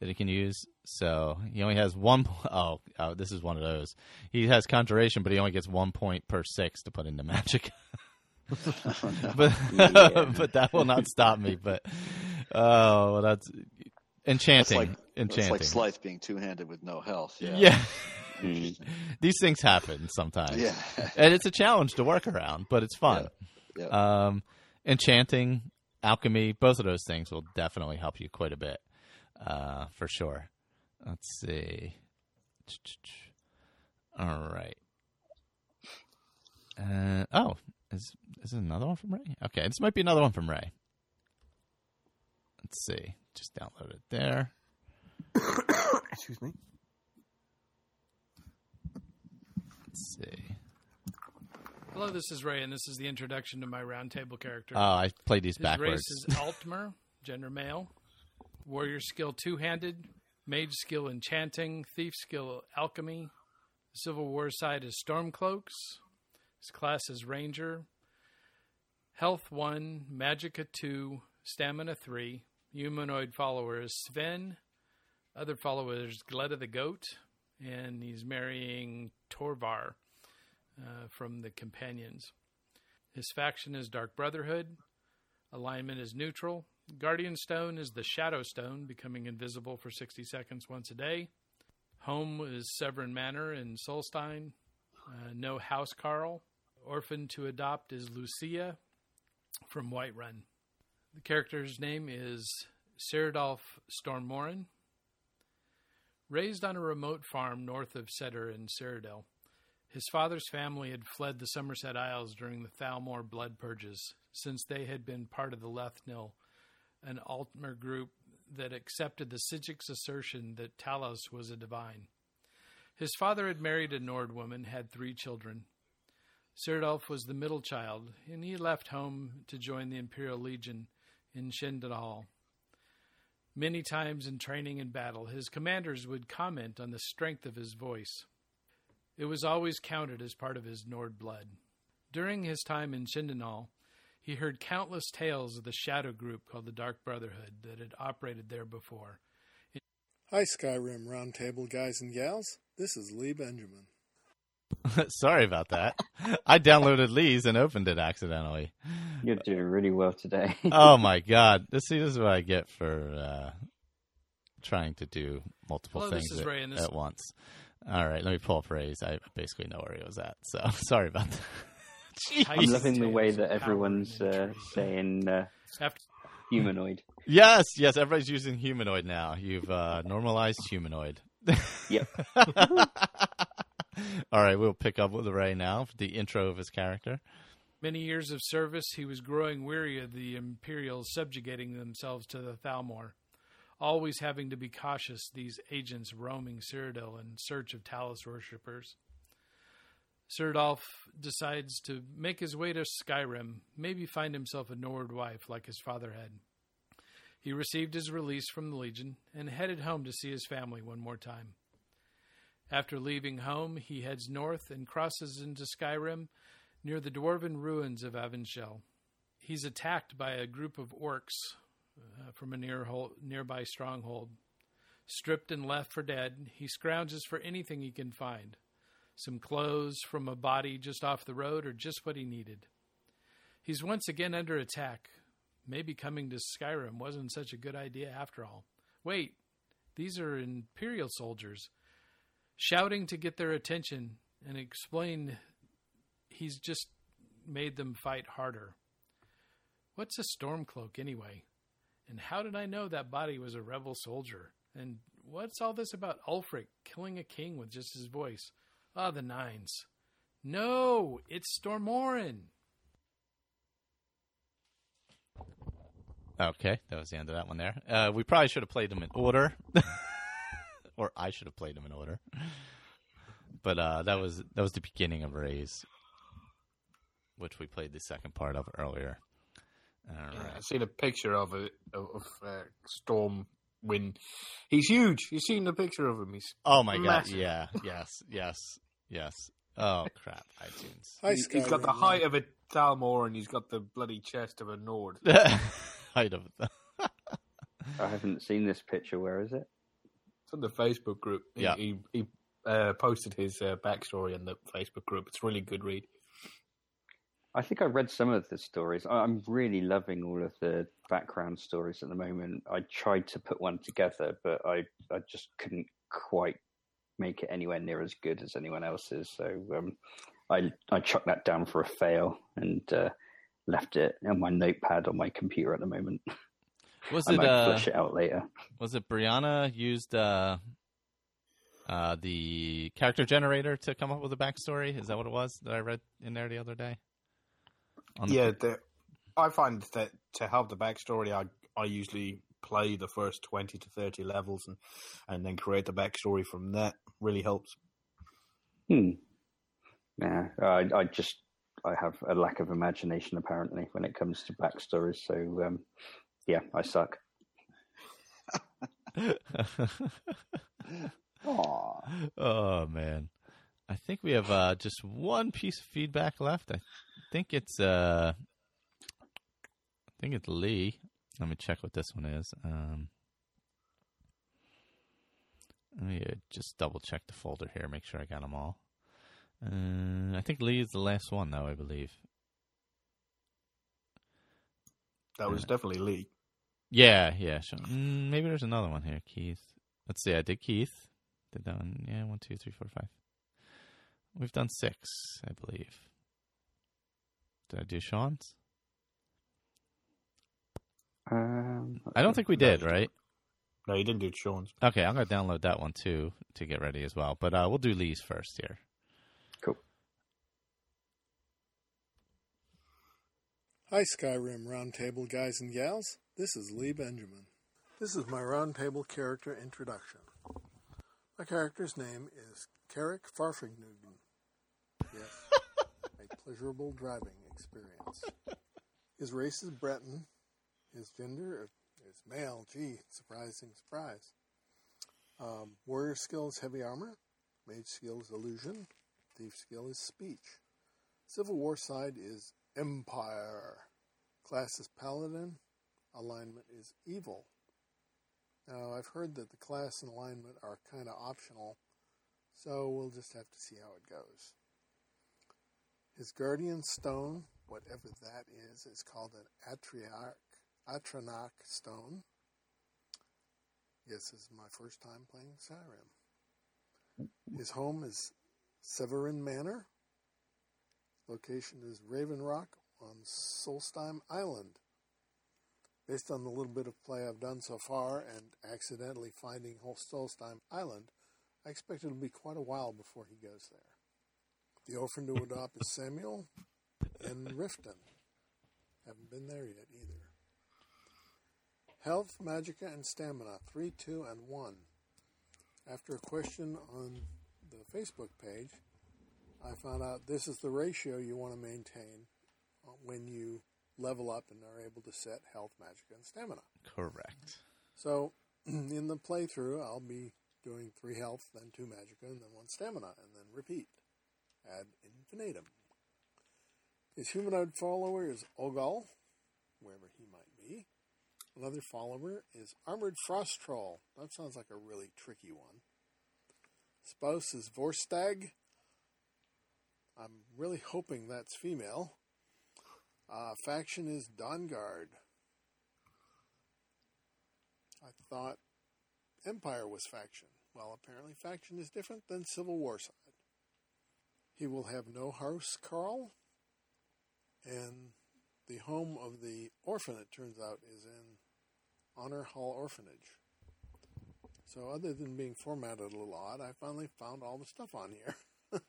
that he can use. So he only has one. Po- oh, oh, this is one of those. He has conjuration, but he only gets one point per six to put into magic. but but that will not stop me. But oh, that's That's enchanting. like enchanting. That's like Slythe being two-handed with no health. Yeah. yeah. Mm. These things happen sometimes. Yeah. and it's a challenge to work around, but it's fun. Yeah. Um, enchanting, alchemy, both of those things will definitely help you quite a bit, uh, for sure. Let's see. All right. Uh, oh, is is this another one from Ray? Okay, this might be another one from Ray. Let's see. Just download it there. Excuse me. Let's see. Hello, this is Ray, and this is the introduction to my roundtable character. Oh, I played these His backwards. race is Altmer, gender male. Warrior skill two handed. Mage skill enchanting. Thief skill alchemy. Civil War side is Stormcloaks. His class is Ranger. Health one. Magicka two. Stamina three. Humanoid follower is Sven. Other follower is Gleda the Goat. And he's marrying Torvar uh, from the Companions. His faction is Dark Brotherhood. Alignment is neutral. Guardian Stone is the Shadow Stone, becoming invisible for 60 seconds once a day. Home is Severin Manor in Solstheim. Uh, no Housecarl. Orphan to adopt is Lucia from Whiterun. The character's name is Cyrildolf Stormmoran. Raised on a remote farm north of Setter in Cyrodiil, his father's family had fled the Somerset Isles during the Thalmor blood purges, since they had been part of the Lethnil, an Altmer group that accepted the Sigic's assertion that Talos was a divine. His father had married a Nord woman, had three children. Cyrildolf was the middle child, and he left home to join the Imperial Legion in Cheydinhal. Many times in training and battle, his commanders would comment on the strength of his voice. It was always counted as part of his Nord blood. During his time in Cheydinhal, He heard countless tales of the shadow group called the Dark Brotherhood that had operated there before. Hi, Skyrim Roundtable guys and gals. This is Lee Benjamin. Sorry about that. I downloaded Lee's and opened it accidentally. You're doing really well today. oh my god! This see, this is what I get for uh, trying to do multiple Hello, things at, Ray, this- at once. All right, let me pull up Ray's. I basically know where he was at, so sorry about that. I'm loving the way that everyone's uh, saying uh, humanoid. Yes, yes, everybody's using humanoid now. You've uh, normalized humanoid. Yep. All right, we'll pick up with Ray now for the intro of his character. many years of service, he was growing weary of the Imperials subjugating themselves to the Thalmor, always having to be cautious, these agents roaming Cyrodiil in search of Talos worshippers. Sirdolf decides to make his way to Skyrim, maybe find himself a Nord wife like his father had. He received his release from the Legion and headed home to see his family one more time. After leaving home, he heads north and crosses into Skyrim near the dwarven ruins of Avanchnzel. He's attacked by a group of orcs uh, from a near nearby stronghold. Stripped and left for dead, he scrounges for anything he can find. Some clothes from a body just off the road are just what he needed. He's once again under attack. Maybe coming to Skyrim wasn't such a good idea after all. Wait, these are Imperial soldiers shouting to get their attention and explain he's just made them fight harder. What's a stormcloak anyway? And how did I know that body was a rebel soldier? And what's all this about Ulfric killing a king with just his voice? Ah, the nines. No, it's Stormorin. Okay, that was the end of that one there. Uh, we probably should have played them in order, or I should have played them in order. But uh, that was that was the beginning of Rays, which we played the second part of earlier. All right. I've seen a picture of it of, of uh, Storm Wind. He's huge. You've seen the picture of him. He's Oh my Massive. god! Yeah, yes, yes, yes. Oh crap! iTunes. Hi, he's, he's got the height of a Thalmor and he's got the bloody chest of a Nord. Height of The... I haven't seen this picture. Where is it? It's on the Facebook group. He, Yeah. he, he uh, posted his uh, backstory in the Facebook group. It's a really good read. I think I read some of the stories. I- I'm really loving all of the background stories at the moment. I tried to put one together, but I, I just couldn't quite make it anywhere near as good as anyone else's. So um, I I chucked that down for a fail and uh, left it on my notepad on my computer at the moment. Was I it might uh, flush it out later. was it Brianna used uh, uh, the character generator to come up with a backstory? Is that what it was that I read in there the other day? On the- Yeah, the, I find that to have the backstory, I I usually play the first twenty to thirty levels and and then create the backstory from that. Really helps. Hmm. Yeah, I, I just I have a lack of imagination apparently when it comes to backstories. So um, yeah, I suck. Aw. oh man, I think we have uh, just one piece of feedback left. I think it's uh, I think it's Lee. Let me check what this one is. Um, let me uh, just double check the folder here, make sure I got them all. Uh, I think Lee is the last one, though. I believe. That was Yeah. definitely Lee. Yeah, yeah. Sure. Mm, maybe there's another one here, Keith. Let's see. I did Keith. Did that one? Yeah, one, two, three, four, five. We've done six, I believe. Did I do Sean's? Um, I don't think we did, right? No, you didn't do Sean's. Okay, I'm gonna download that one too to get ready as well. But uh, we'll do Lee's first here. Cool. Hi, Skyrim Roundtable guys and gals. This is Lee Benjamin. This is my Roundtable character introduction. My character's name is Carrick Farfignugan. Yes, a pleasurable driving experience. His race is Breton. His gender is male. Gee, surprising surprise. Um, warrior skill is heavy armor. Mage skill is illusion. Thief skill is speech. Civil War side is Empire. Class is Paladin. Alignment is Evil. Now, I've heard that the class and alignment are kind of optional, so we'll just have to see how it goes. His Guardian Stone, whatever that is, is called an Atronach, Stone. Yes, this is my first time playing Skyrim. His home is Severin Manor. Location is Raven Rock on Solstheim Island. Based on the little bit of play I've done so far and accidentally finding Solstheim Island, I expect it'll be quite a while before he goes there. The orphan to adopt is Samuel in Riften. Haven't been there yet either. Health, Magicka, and Stamina 3, 2, and 1. After a question on the Facebook page, I found out this is the ratio you want to maintain when you level up and are able to set health, magic, and Stamina. Correct. So, in the playthrough, I'll be doing 3 health, then 2 magic, and then 1 Stamina, and then repeat ad infinitum. His humanoid follower is Ogol, wherever he might be. Another follower is Armored Frost Troll. That sounds like a really tricky one. Spouse is Vorstag. I'm really hoping that's female. Uh, faction is Dawnguard. I thought Empire was faction. Well, apparently faction is different than Civil War side. He will have no house, Carl. And the home of the orphan, it turns out, is in Honorhall Orphanage. So, other than being formatted a little odd, I finally found all the stuff on here.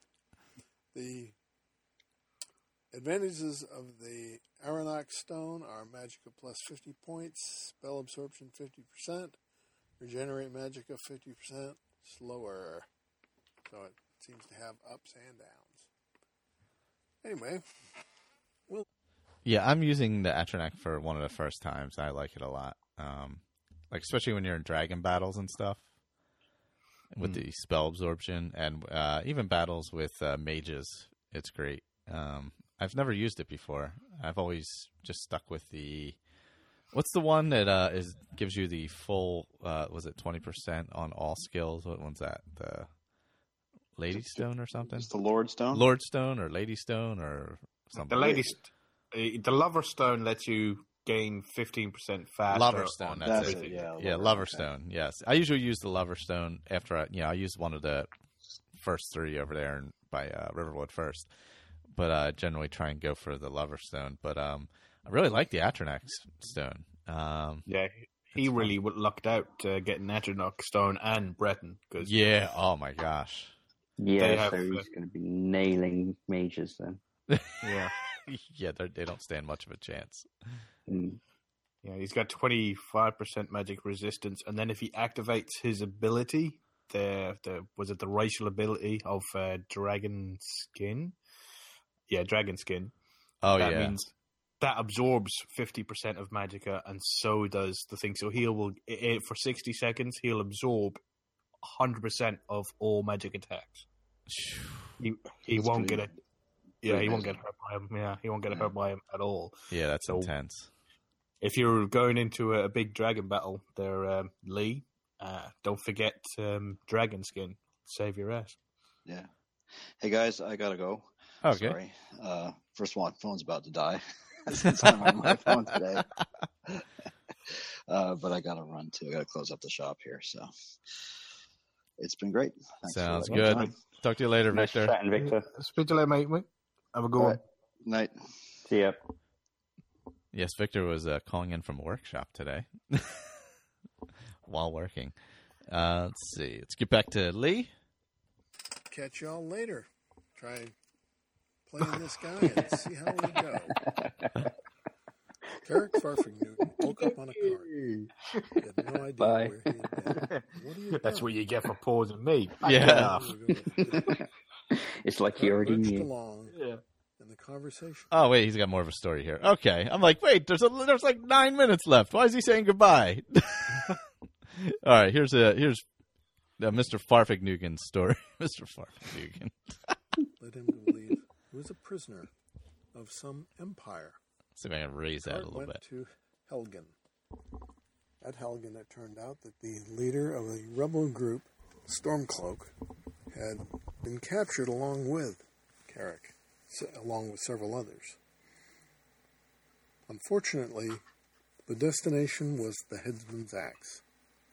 the advantages of the Atronach Stone are Magicka plus 50 points, spell absorption 50%, regenerate Magicka 50% slower. So, it seems to have ups and downs. Anyway, we'll. Yeah, I'm using the Atronach for one of the first times. I like it a lot. Um, like especially when you're in dragon battles and stuff with Mm. the spell absorption and uh, even battles with uh, mages. It's great. Um, I've never used it before. I've always just stuck with the. What's the one that uh, is gives you the full? Uh, was it twenty percent on all skills? What one's that? The Lady Stone or something? It's the Lord Stone. Lord Stone or Lady Stone or something. The lady, st- the lover stone lets you gain fifteen percent faster. Lover Stone. That's, That's it. it, yeah, yeah, Lover, Lover okay. Stone. Yes, I usually use the Lover Stone after I, you know, I use one of the first three over there by uh, Riverwood first, but uh, generally try and go for the Lover Stone. But um, I really like the Atronach Stone. Um, Yeah, he really w- lucked out uh, getting Atronach Stone and Breton because yeah. Oh my gosh. They Yeah, have, so uh, he's going to be nailing mages then. yeah, yeah, they're- they don't stand much of a chance. Mm. yeah, he's got twenty five percent magic resistance, and then if he activates his ability, the the was it the racial ability of uh, Dragon Skin? Yeah, Dragon Skin. Oh that yeah. means that absorbs 50% of magicka and so does the thing so he'll will i i for 60 seconds he'll absorb 100% of all magic attacks he he That's won't pretty- get it yeah pretty he won't get hurt by him yeah he won't get Yeah. hurt by him at all yeah, that's So- intense. if you're going into a, a big dragon battle there um, lee uh, don't forget um, dragon skin save your ass Yeah. Hey guys, I gotta go. Okay. Sorry. Uh, first of all, my phone's about to die since I'm on my phone today. uh, but I gotta run too. I gotta close up the shop here. So it's been great. Thanks Sounds good. on. Talk to you later, Nice Victor. chatting, Victor. speak to you later mate, mate. have a good All one. Night. See ya. Yes, Victor was uh, calling in from a workshop today while working. Uh, let's see. Let's get back to Lee. Catch y'all later. Try playing this guy and see how we go. Carrick Farfing woke up on a cart. He had no idea Bye. where he had been. What you that's what you get for pausing me Yeah. Get it's like he already knew. along, yeah and the conversation. Oh wait, he's got more of a story here. Okay, I'm like, wait, there's a there's like nine minutes left. Why is he saying goodbye? All right, here's a here's uh, Mr. Farfignugan's story. Mr. Farfignugan. led him to he was a prisoner of some empire. See if I can raise that a little went bit. to Helgen. At Helgen, it turned out that the leader of the rebel group, Stormcloak, had been captured along with Carrick, along with several others. Unfortunately, the destination was the headsman's axe.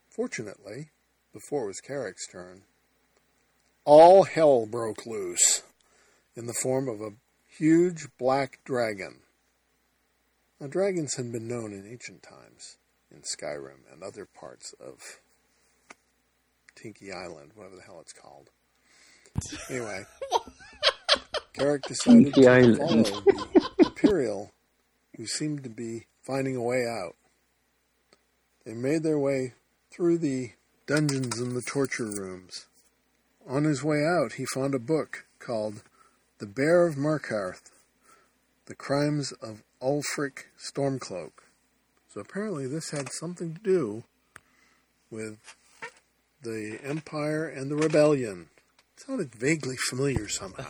Fortunately, before it was Carrick's turn, all hell broke loose in the form of a huge black dragon. Now, dragons had been known in ancient times in Skyrim and other parts of Tinky Island, whatever the hell it's called. Anyway, Carrick decided Tinky to Island. follow the Imperial, who seemed to be finding a way out. They made their way through the dungeons and the torture rooms. On his way out, he found a book called The Bear of Markarth The Crimes of Ulfric Stormcloak. So apparently, this had something to do with the Empire and the Rebellion. It sounded vaguely familiar somehow.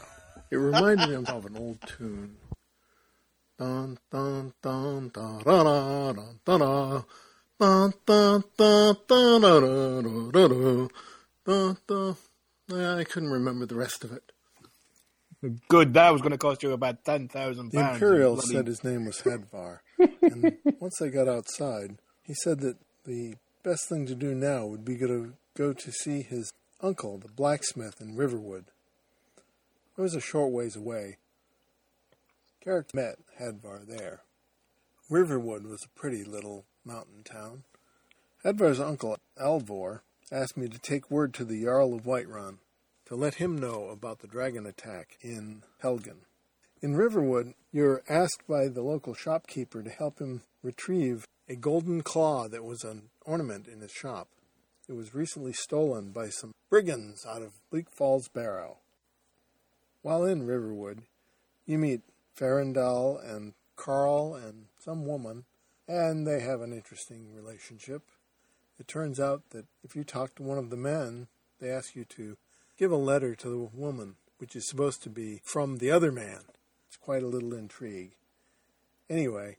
It reminded him of an old tune. Dun dun dun dun da da dun da. Dun dun dun dun da da da da da. I couldn't remember the rest of it. Good. That was going to cost you about ten thousand The. Imperial Bloody- said his name was Hadvar. and once they got outside, he said that the best thing to do now would be to go to see his uncle, the blacksmith in Riverwood. It was a short ways away. Garrick met Hadvar there. Riverwood was a pretty little mountain town. Hadvar's uncle, Alvor, asked me to take word to the Jarl of Whiterun to let him know about the dragon attack in Helgen. In Riverwood, you're asked by the local shopkeeper to help him retrieve a golden claw that was an ornament in his shop. It was recently stolen by some brigands out of Bleak Falls Barrow. While in Riverwood, you meet Faendal and Carl and some woman, and they have an interesting relationship. It turns out that if you talk to one of the men, they ask you to give a letter to the woman, which is supposed to be from the other man. It's quite a little intrigue. Anyway,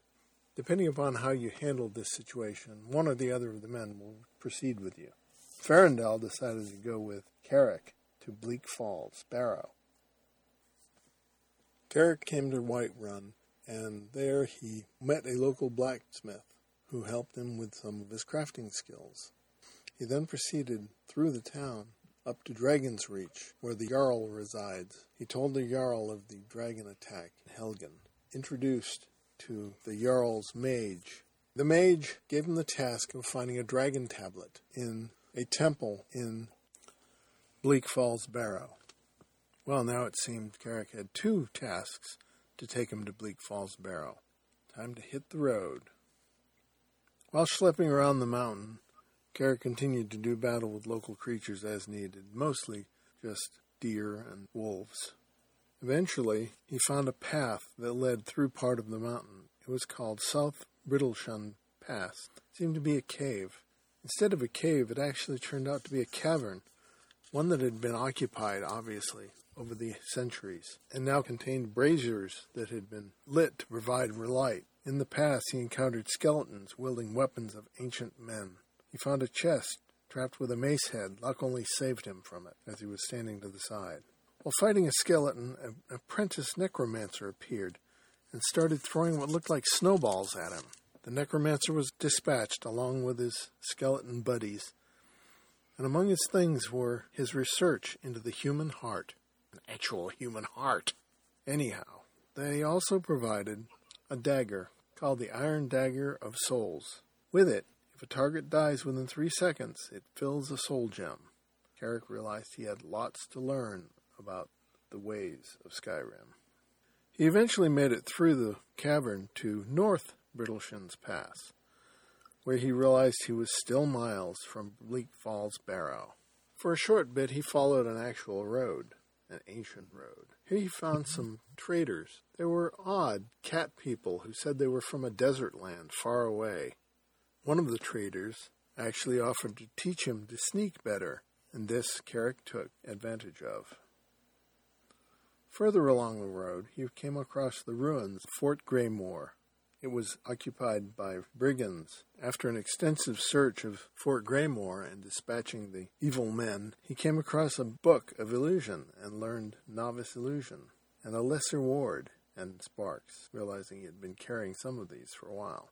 depending upon how you handle this situation, one or the other of the men will proceed with you. Faendal decided to go with Carrick to Bleak Falls, Barrow. Carrick came to Whiterun, and there he met a local blacksmith who helped him with some of his crafting skills. He then proceeded through the town up to Dragon's Reach, where the Jarl resides. He told the Jarl of the dragon attack in Helgen, introduced to the Jarl's mage. The mage gave him the task of finding a dragon tablet in a temple in Bleak Falls Barrow. Well, now it seemed Carrick had two tasks to take him to Bleak Falls Barrow. Time to hit the road. While schlepping around the mountain, Carrick continued to do battle with local creatures as needed, mostly just deer and wolves. Eventually, he found a path that led through part of the mountain. It was called South Brittleshin Pass. It seemed to be a cave. Instead of a cave, it actually turned out to be a cavern, one that had been occupied, obviously, over the centuries, and now contained braziers that had been lit to provide light. In the past, he encountered skeletons wielding weapons of ancient men. He found a chest trapped with a mace head. Luck only saved him from it as he was standing to the side. While fighting a skeleton, an apprentice necromancer appeared and started throwing what looked like snowballs at him. The necromancer was dispatched along with his skeleton buddies, and among his things were his research into the human heart. An actual human heart. Anyhow, they also provided a dagger called the Iron Dagger of Souls. With it, if a target dies within three seconds, it fills a soul gem. Carrick realized he had lots to learn about the ways of Skyrim. He eventually made it through the cavern to North Brittleshins Pass, where he realized he was still miles from Bleak Falls Barrow. For a short bit, he followed an actual road, an ancient road. Here he found some traders. They were odd cat people who said they were from a desert land far away. One of the traders actually offered to teach him to sneak better, and this Carrick took advantage of. Further along the road, he came across the ruins of Fort Greymoor. It was occupied by brigands. After an extensive search of Fort Greymoor and dispatching the evil men, he came across a book of illusion and learned novice illusion and a lesser ward and sparks, realizing he had been carrying some of these for a while.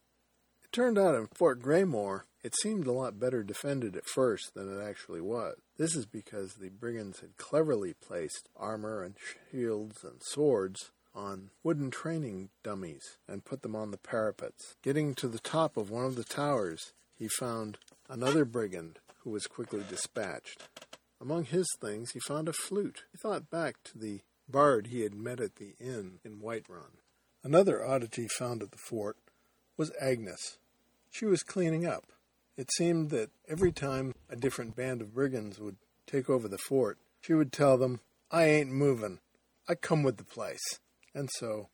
Turned out in Fort Greymoor, it seemed a lot better defended at first than it actually was. This is because the brigands had cleverly placed armor and shields and swords on wooden training dummies and put them on the parapets. Getting to the top of one of the towers, he found another brigand who was quickly dispatched. Among his things, he found a flute. He thought back to the bard he had met at the inn in Whiterun. Another oddity found at the fort was Agnes. She was cleaning up. It seemed that every time a different band of brigands would take over the fort, she would tell them, I ain't moving. I come with the place. And so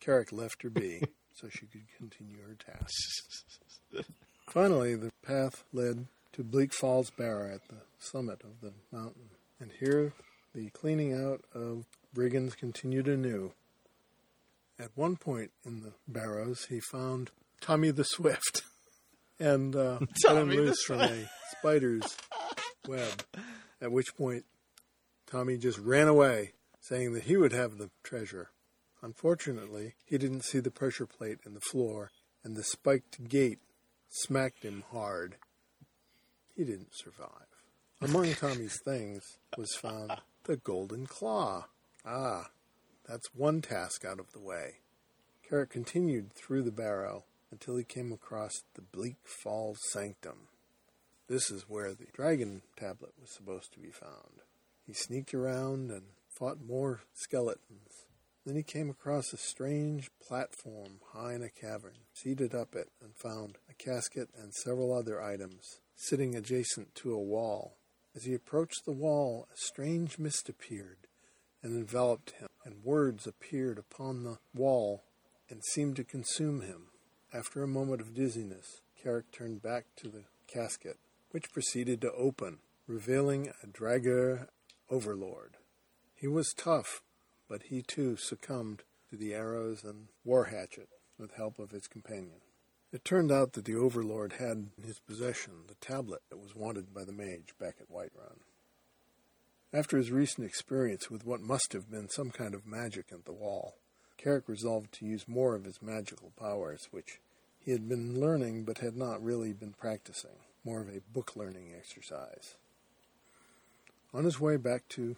Carrick left her be so she could continue her task. Finally, the path led to Bleak Falls Barrow at the summit of the mountain. And here the cleaning out of brigands continued anew. At one point in the barrows, he found Tommy the Swift and uh, cut him loose from a spider's web. At which point, Tommy just ran away, saying that he would have the treasure. Unfortunately, he didn't see the pressure plate in the floor, and the spiked gate smacked him hard. He didn't survive. Among Tommy's things was found the golden claw. Ah, that's one task out of the way. Carrick continued through the barrow until he came across the Bleak Falls Sanctum. This is where the dragon tablet was supposed to be found. He sneaked around and fought more skeletons. Then he came across a strange platform high in a cavern, seated up it, and found a casket and several other items sitting adjacent to a wall. As he approached the wall, a strange mist appeared and enveloped him, and words appeared upon the wall and seemed to consume him. After a moment of dizziness, Carrick turned back to the casket, which proceeded to open, revealing a Draugr overlord. He was tough, but he too succumbed to the arrows and war hatchet with help of his companion. It turned out that the overlord had in his possession the tablet that was wanted by the mage back at Whiterun. After his recent experience with what must have been some kind of magic at the wall, Carrick resolved to use more of his magical powers, which he had been learning but had not really been practicing, more of a book learning exercise. On his way back to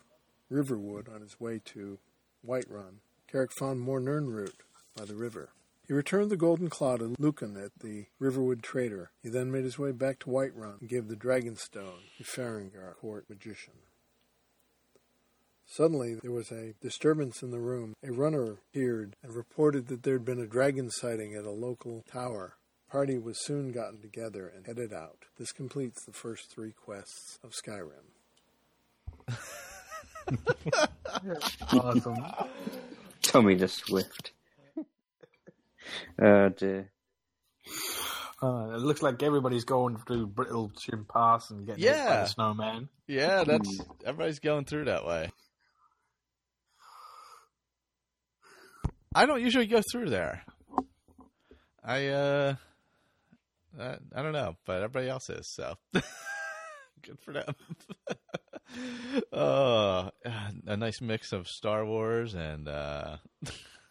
Riverwood, on his way to Whiterun, Carrick found more Nirnroot by the river. He returned the golden claw to Lucan at the Riverwood trader. He then made his way back to Whiterun and gave the Dragonstone to Farengar, court magician. Suddenly, there was a disturbance in the room. A runner appeared and reported that there had been a dragon sighting at a local tower. The party was soon gotten together and headed out. This completes the first three quests of Skyrim. Awesome. Tommy the Swift. Oh dear. Uh, it looks like everybody's going through Brittleshin Pass and getting hit by the snowman. Yeah, that's everybody's going through that way. I don't usually go through there. I uh, I, I don't know, but everybody else is so good for them. uh, a nice mix of Star Wars and uh,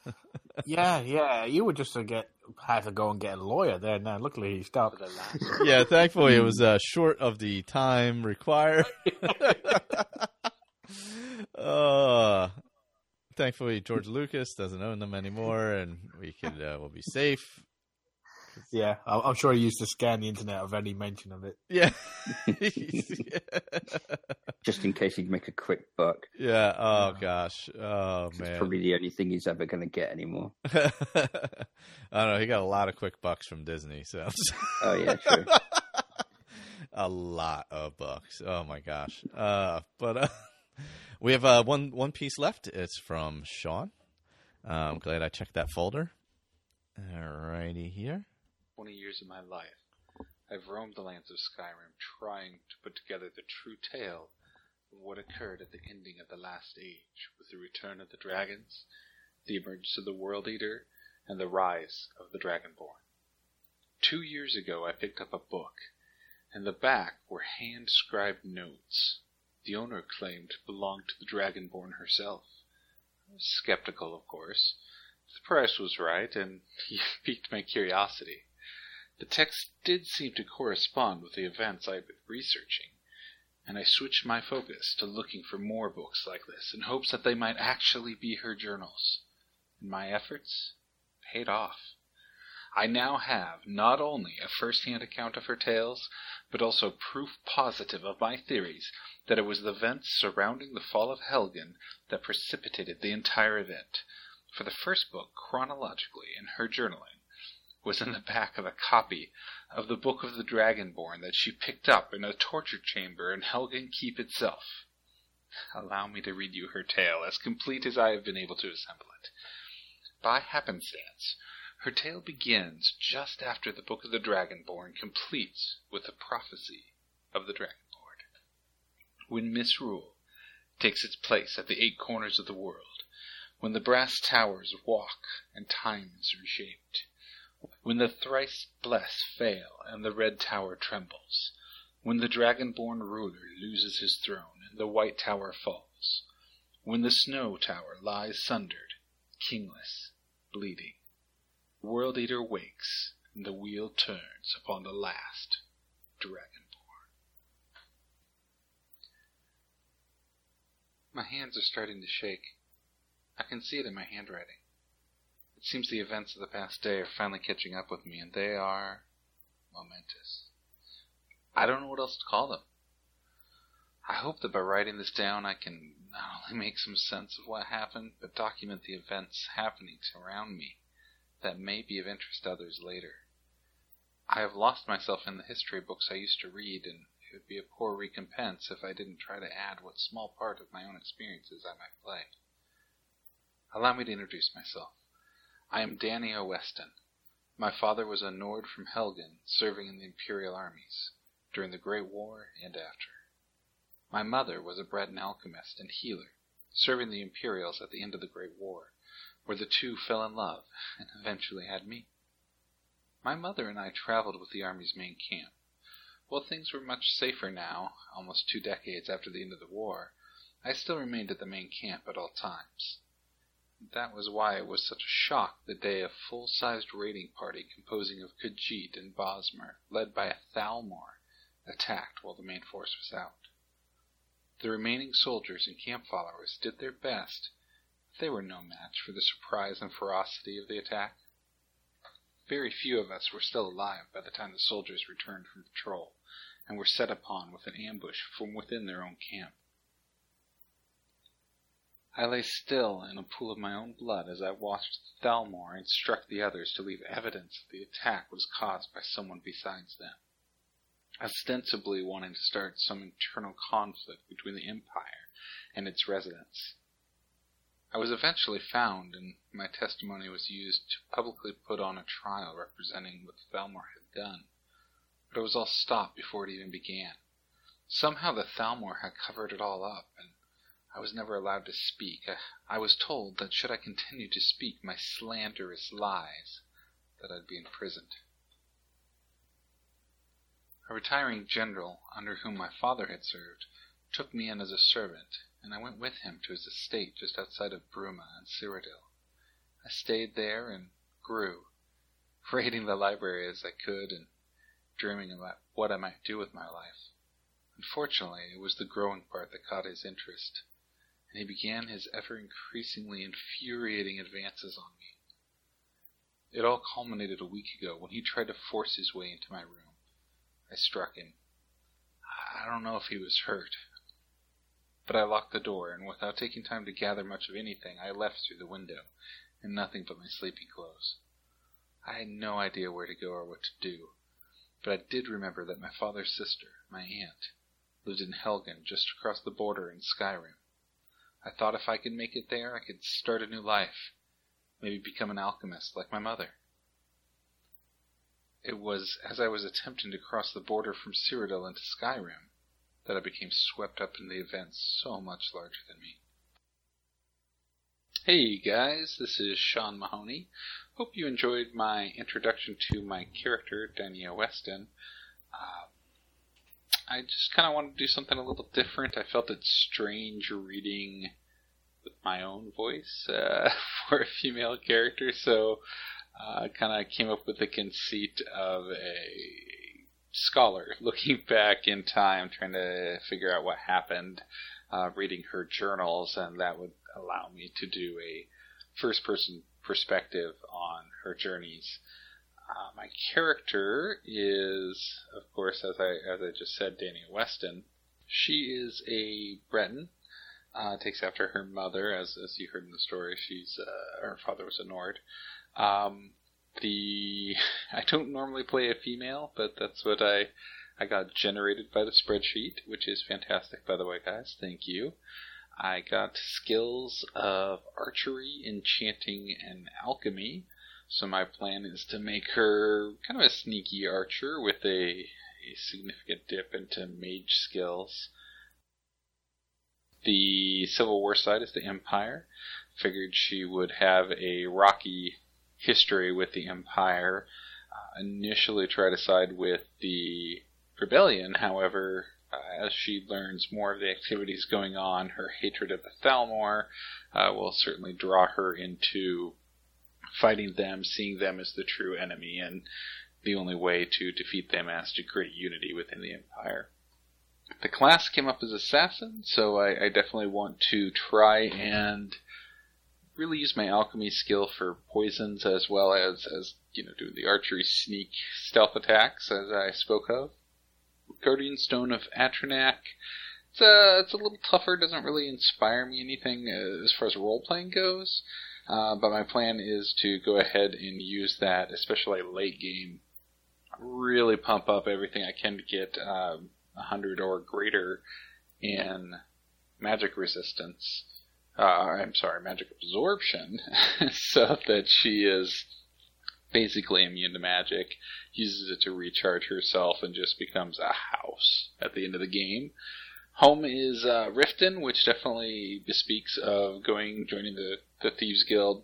Yeah, yeah. You would just uh, get have to go and get a lawyer there. Now, luckily he stopped. yeah, thankfully it was uh, short of the time required. uh, thankfully George Lucas doesn't own them anymore, and we could uh, we'll be safe. Yeah, I- I'm sure he used to scan the internet of any mention of it. Yeah, Just in case he'd make a quick buck. yeah. Oh gosh. Oh man. It's probably the only thing he's ever going to get anymore. I don't know. He got a lot of quick bucks from Disney, so Oh yeah, true. a lot of bucks. Oh my gosh. Uh, but uh, we have uh, one one piece left. It's from Sean. Uh, I'm glad I checked that folder. Alrighty here. 20 years of my life, I've roamed the lands of Skyrim trying to put together the true tale of what occurred at the ending of the last age with the return of the dragons, the emergence of the World Eater, and the rise of the Dragonborn. Two years ago I picked up a book. In the back were hand-scribed notes. The owner claimed belonged to the Dragonborn herself. I was skeptical, of course. The price was right, and he piqued my curiosity. The text did seem to correspond with the events I had been researching, and I switched my focus to looking for more books like this in hopes that they might actually be her journals. And my efforts paid off. I now have not only a first-hand account of her tales, but also proof positive of my theories that it was the events surrounding the fall of Helgen that precipitated the entire event. For the first book, chronologically, in her journaling, was in the back of a copy of the Book of the Dragonborn that she picked up in a torture chamber in Helgen Keep itself. Allow me to read you her tale, as complete as I have been able to assemble it. By happenstance, her tale begins just after the Book of the Dragonborn completes with the prophecy of the Dragonborn. When misrule takes its place at the eight corners of the world, when the brass towers walk and time is reshaped, when the thrice blessed fail and the red tower trembles, when the dragon-born ruler loses his throne and the white tower falls, when the snow tower lies sundered, kingless, bleeding, World Eater wakes and the wheel turns upon the last dragonborn. My hands are starting to shake. I can see it in my handwriting. It seems the events of the past day are finally catching up with me, and they are momentous. I don't know what else to call them. I hope that by writing this down I can not only make some sense of what happened, but document the events happening around me that may be of interest to others later. I have lost myself in the history books I used to read, and it would be a poor recompense if I didn't try to add what small part of my own experiences I might play. Allow me to introduce myself. I am Danny. Weston. My father was a Nord from Helgen, serving in the Imperial armies, during the Great War and after. My mother was a Breton alchemist and healer, serving the Imperials at the end of the Great War, where the two fell in love and eventually had me. My mother and I traveled with the Army's main camp. While things were much safer now, almost two decades after the end of the war, I still remained at the main camp at all times. That was why it was such a shock the day a full-sized raiding party composing of Khajiit and Bosmer, led by a Thalmor, attacked while the main force was out. The remaining soldiers and camp followers did their best, they were no match for the surprise and ferocity of the attack. Very few of us were still alive by the time the soldiers returned from patrol and were set upon with an ambush from within their own camp. I lay still in a pool of my own blood as I watched Thalmor instruct the others to leave evidence that the attack was caused by someone besides them, ostensibly wanting to start some internal conflict between the Empire and its residents. I was eventually found, and my testimony was used to publicly put on a trial representing what Thalmor had done, but it was all stopped before it even began. Somehow the Thalmor had covered it all up, and I was never allowed to speak. I, I was told that should I continue to speak my slanderous lies, that I'd be imprisoned. A retiring general, under whom my father had served, took me in as a servant, and I went with him to his estate just outside of Bruma and Cyrodiil. I stayed there and grew, raiding the library as I could and dreaming about what I might do with my life. Unfortunately, it was the growing part that caught his interest and he began his ever increasingly infuriating advances on me. It all culminated a week ago when he tried to force his way into my room. I struck him. I don't know if he was hurt, but I locked the door, and without taking time to gather much of anything, I left through the window, in nothing but my sleeping clothes. I had no idea where to go or what to do, but I did remember that my father's sister, my aunt, lived in Helgen, just across the border in Skyrim. I thought if I could make it there, I could start a new life. Maybe become an alchemist like my mother. It was as I was attempting to cross the border from Cyrodiil into Skyrim that I became swept up in the events so much larger than me. Hey guys, this is Sean Mahoney. Hope you enjoyed my introduction to my character, Dania Weston. Uh, I just kind of wanted to do something a little different. I felt it strange reading with my own voice uh, for a female character, so I uh, kind of came up with the conceit of a scholar looking back in time, trying to figure out what happened, uh, reading her journals, and that would allow me to do a first person perspective on her journeys. Uh, my character is, of course, as I as I just said, Dania Weston. She is a Breton. Uh, takes after her mother, as as you heard in the story. She's uh, her father was a Nord. Um, the I don't normally play a female, but that's what I I got generated by the spreadsheet, which is fantastic, by the way, guys. Thank you. I got skills of archery, enchanting, and alchemy. So my plan is to make her kind of a sneaky archer with a, a significant dip into mage skills. The Civil War side is the Empire. Figured she would have a rocky history with the Empire. Uh, initially try to side with the Rebellion, however, uh, as she learns more of the activities going on, her hatred of the Thalmor uh, will certainly draw her into fighting them, seeing them as the true enemy, and the only way to defeat them as to create unity within the Empire. The class came up as assassin, so I, I definitely want to try and really use my alchemy skill for poisons as well as as you know doing the archery sneak stealth attacks as I spoke of. Guardian Stone of Atronach. It's a, it's a little tougher, doesn't really inspire me anything uh, as far as role playing goes. Uh, but my plan is to go ahead and use that, especially late game. Really pump up everything I can to get um, 100 or greater in magic resistance. Uh, I'm sorry, magic absorption, so that she is basically immune to magic, uses it to recharge herself, and just becomes a house at the end of the game. Home is uh, Riften, which definitely bespeaks of going joining the, the Thieves Guild,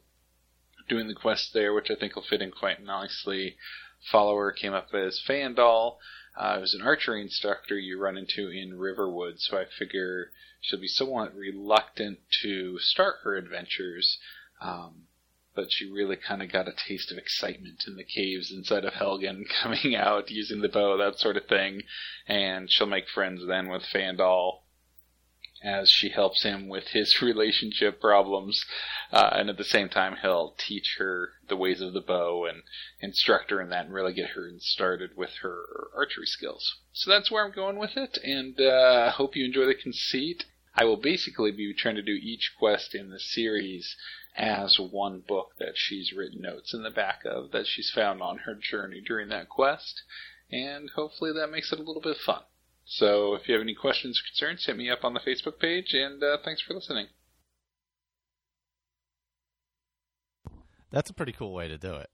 doing the quest there, which I think will fit in quite nicely. Follower came up as Faendal. Uh, was an archery instructor you run into in Riverwood, so I figure she'll be somewhat reluctant to start her adventures. Um, but she really kind of got a taste of excitement in the caves inside of Helgen, coming out, using the bow, that sort of thing. And she'll make friends then with Faendal as she helps him with his relationship problems. Uh, and at the same time, he'll teach her the ways of the bow and instruct her in that and really get her started with her archery skills. So that's where I'm going with it, and uh, hope you enjoy the conceit. I will basically be trying to do each quest in the series as one book that she's written notes in the back of that she's found on her journey during that quest, and hopefully that makes it a little bit fun. So if you have any questions or concerns, hit me up on the Facebook page, and uh, thanks for listening. That's a pretty cool way to do it.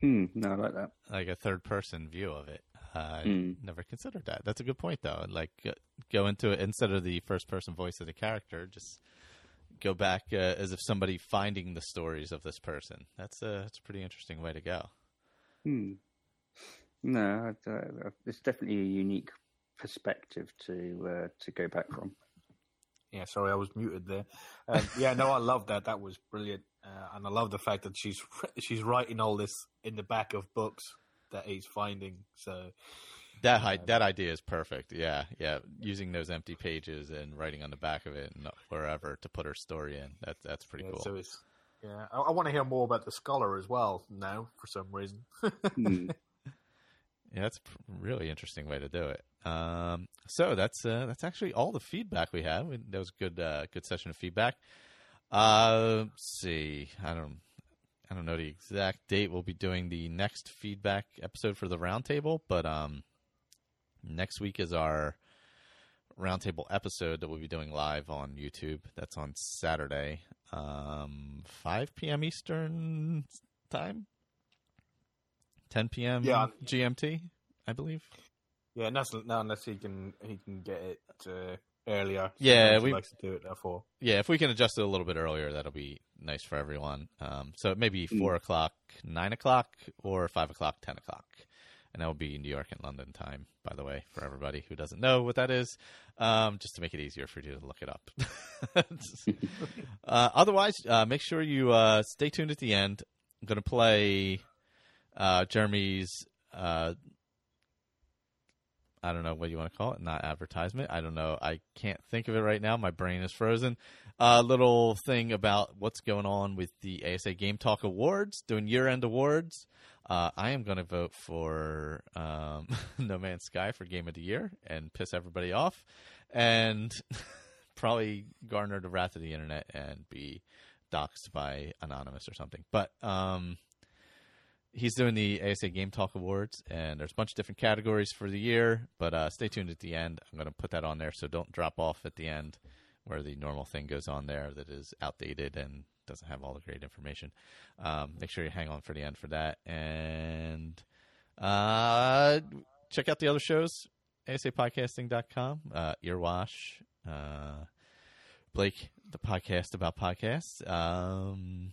Hmm, no, I like that. Like a third person view of it. I Mm. never considered that. That's a good point, though. Like, go- go into it instead of the first person voice of the character, just go back uh, as if somebody finding the stories of this person. That's a that's a pretty interesting way to go. Hmm. No, I- I- it's definitely a unique perspective to uh, to go back from. Yeah, sorry, I was muted there. Um, yeah, no, I love that. That was brilliant, uh, and I love the fact that she's she's writing all this in the back of books that he's finding. So That hi- that idea is perfect. Yeah, yeah. Using those empty pages and writing on the back of it and wherever to put her story in. That's that's pretty yeah, cool. so it's yeah. I, I want to hear more about the scholar as well now for some reason. Hmm. Yeah, that's a really interesting way to do it. Um, so that's uh, that's actually all the feedback we have. That was a good uh, good session of feedback. Uh, let's see, I don't I don't know the exact date we'll be doing the next feedback episode for the roundtable, but um, next week is our roundtable episode that we'll be doing live on YouTube. That's on Saturday, um, 5 p.m. Eastern time, 10 p.m. Yeah. GMT, I believe. yeah, and that's not unless he can he can get it uh, earlier. Yeah, we- likes to do it. Therefore, Yeah, if we can adjust it a little bit earlier, that'll be nice for everyone. Um, so maybe four o'clock, nine o'clock, or five o'clock, ten o'clock, and that will be New York and London time. By the way, for everybody who doesn't know what that is, um, just to make it easier for you to look it up. uh, otherwise, uh, make sure you uh, stay tuned at the end. I'm going to play uh, Jeremy's. Uh, I don't know what you want to call it. Not advertisement. I don't know. I can't think of it right now. My brain is frozen. A little thing about what's going on with the ASA Game Talk Awards, doing year-end awards. Uh, I am going to vote for um, No Man's Sky for Game of the Year and piss everybody off, and probably garner the wrath of the internet and be doxxed by anonymous or something. But um, he's doing the ASA Game Talk Awards, and there's a bunch of different categories for the year. But uh, stay tuned at the end. I'm going to put that on there, so don't drop off at the end where the normal thing goes on there that is outdated and doesn't have all the great information. Um, make sure you hang on for the end for that, and uh, check out the other shows. ASAPodcasting.com, uh, Earwash, uh, Blake, the podcast about podcasts. Um,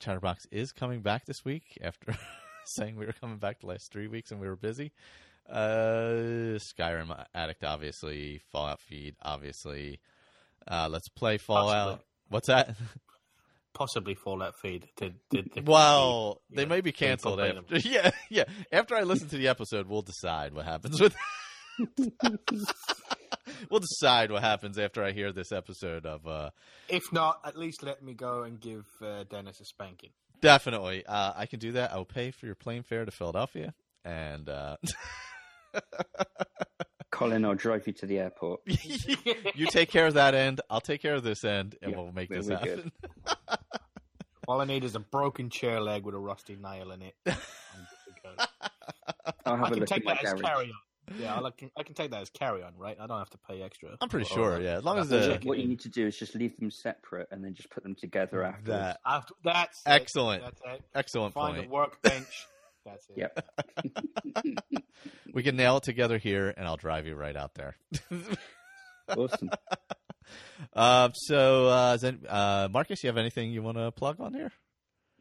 Chatterbox is coming back this week after saying we were coming back the last three weeks and we were busy. Uh, Skyrim Addict, obviously. Fallout Feed, obviously. Uh, let's play Fallout. Possibly. What's that? possibly Fallout feed. Did, did, did well, they yeah, may be canceled after. Yeah, yeah. After I listen to the episode, we'll decide what happens with. we'll decide what happens after I hear this episode of. uh If not, at least let me go and give uh, Dennis a spanking. Definitely, uh, I can do that. I'll pay for your plane fare to Philadelphia, and uh, Colin, I'll drive you to the airport. you take care of that end. I'll take care of this end, and Yeah, we'll make this happen. All I need is a broken chair leg with a rusty nail in it. I'm good to go. I'll have I a can look take in my that as garage. Carry on. Yeah, I can, I can take that as carry on, right? I don't have to pay extra. I'm pretty Or- sure, yeah, as long as the- What you need to do is just leave them separate and then just put them together afterwards. That After, that's it. excellent, That's it. excellent Find point. a workbench. That's it. Yep. We can nail it together here, and I'll drive you right out there. Awesome. Uh, so, uh, is uh, Marcus, you have anything you want to plug on here?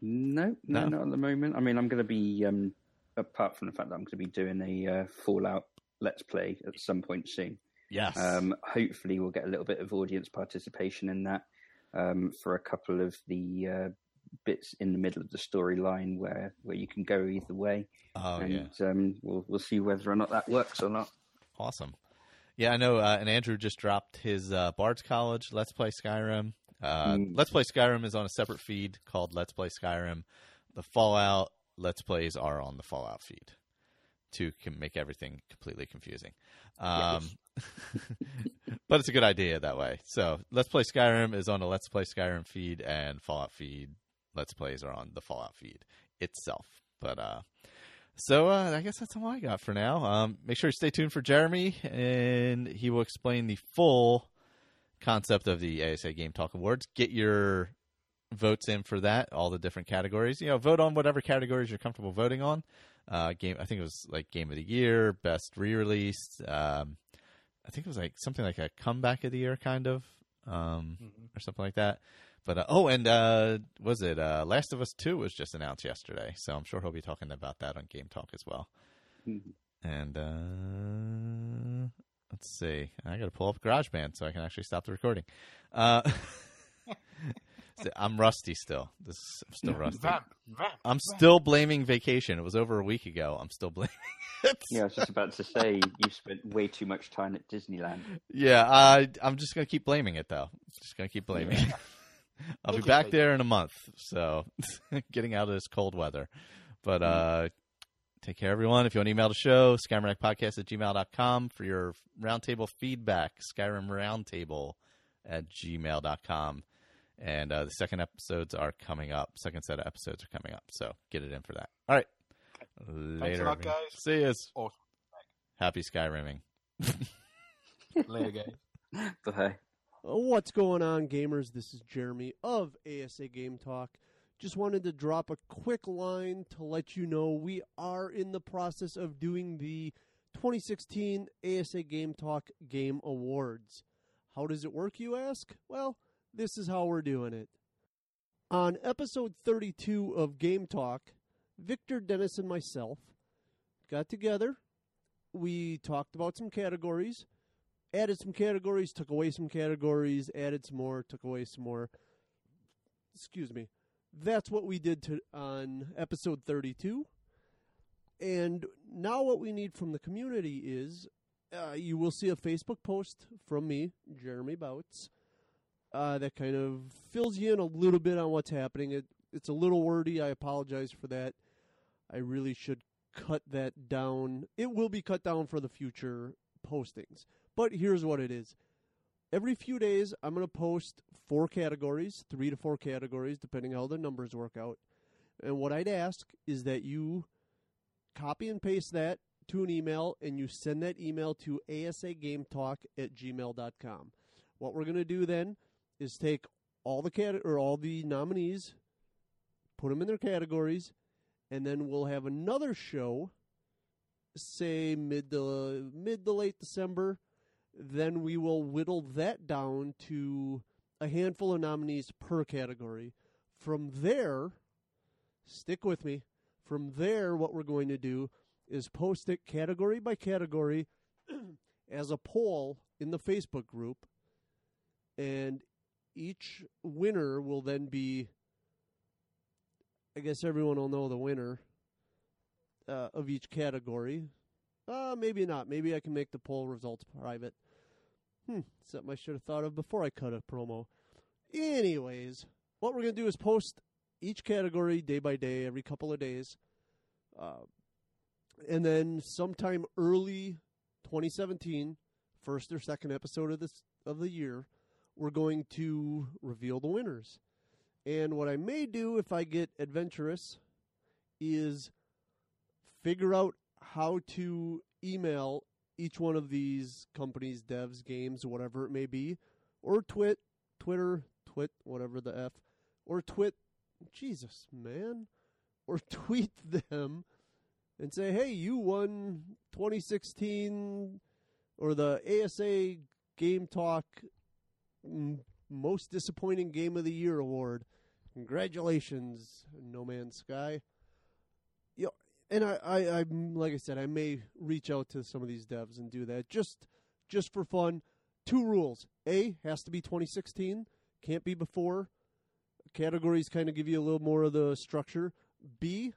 No, no, No? not at the moment. I mean, I'm going to be, um, apart from the fact that I'm going to be doing a uh, Fallout Let's Play at some point soon. Yes. Um, hopefully, we'll get a little bit of audience participation in that um, for a couple of the uh, bits in the middle of the storyline where, where you can go either way. oh and yeah, um, we'll we'll see whether or not that works or not. awesome. Yeah, I know. Uh, and Andrew just dropped his uh, Bard's College Let's Play Skyrim. Uh, Mm. Let's Play Skyrim is on a separate feed called Let's Play Skyrim. The Fallout Let's Plays are on the Fallout feed to make everything completely confusing. Um, but it's a good idea that way. So Let's Play Skyrim is on the Let's Play Skyrim feed, and Fallout feed Let's Plays are on the Fallout feed itself. But uh, so uh, I guess that's all I got for now. Um, make sure you stay tuned for Jeremy, and he will explain the full concept of the ASA Game Talk Awards. Get your votes in for that, all the different categories. You know, vote on whatever categories you're comfortable voting on. Uh, game, I think it was like Game of the Year, Best Re-release. Um, I think it was like something like a Comeback of the Year, kind of, um, or something like that. But uh, oh, and uh, was it uh, Last of Us Two was just announced yesterday, so I'm sure he'll be talking about that on Game Talk as well. Mhm. And uh, let's see, I got to pull up GarageBand so I can actually stop the recording. So I'm rusty still. This I'm still rusty. Vamp, vamp, I'm vamp. still blaming vacation. It was over a week ago. I'm still blaming it. Yeah, I was just about to say you spent way too much time at Disneyland. Yeah, uh, I'm just gonna keep blaming it though. Just gonna keep blaming it. I'll be Make it back like- there in a month, so getting out of this cold weather. But uh, take care, everyone. If you want to email the show, SkyrimAddictPodcast at gmail.com for your roundtable feedback, Skyrim Roundtable at gmail.com. And uh, the second episodes are coming up. Second set of episodes are coming up, so get it in for that. All right. Later, lot, guys. See you. Awesome. Happy Skyrimming. Later, guys. Bye. What's going on, gamers? This is Jeremy of ASA Game Talk. Just wanted to drop a quick line to let you know we are in the process of doing the 2016 ASA Game Talk Game Awards. How does it work, you ask? Well, this is how we're doing it. On episode 32 of Game Talk, Victor, Dennis, and myself got together. We talked about some categories, added some categories, took away some categories, added some more, took away some more. Excuse me. That's what we did to, on episode 32. And now, what we need from the community is uh, you will see a Facebook post from me, Jeremy Bouts, uh, that kind of fills you in a little bit on what's happening. It, it's a little wordy. I apologize for that. I really should cut that down. It will be cut down for the future postings. But here's what it is. Every few days, I'm going to post four categories, three to four categories, depending how the numbers work out. And what I'd ask is that you copy and paste that to an email and you send that email to asagametalk at gmail.com. What we're going to do then is take all the cat- or all the nominees, put them in their categories, and then we'll have another show, say mid to mid to late December. Then we will whittle that down to a handful of nominees per category. From there, stick with me. From there, what we're going to do is post it category by category as a poll in the Facebook group, and each winner will then be. I guess everyone will know the winner uh, of each category. Uh, maybe not. Maybe I can make the poll results private. Hmm, something I should have thought of before I cut a promo. Anyways, what we're going to do is post each category day by day, every couple of days. Uh, and then sometime early 2017, first or second episode of this of the year, we're going to reveal the winners. And what I may do if I get adventurous is figure out how to email each one of these companies, devs, games, whatever it may be, or twit, Twitter, twit, whatever the F, or twit, Jesus, man, or tweet them and say, hey, you won 2016 or the ASA Game Talk Most Disappointing Game of the Year award. Congratulations, No Man's Sky. You know, and I, I, I, like I said, I may reach out to some of these devs and do that just, just for fun. Two rules: A has to be 2016, can't be before. Categories kind of give you a little more of the structure. B,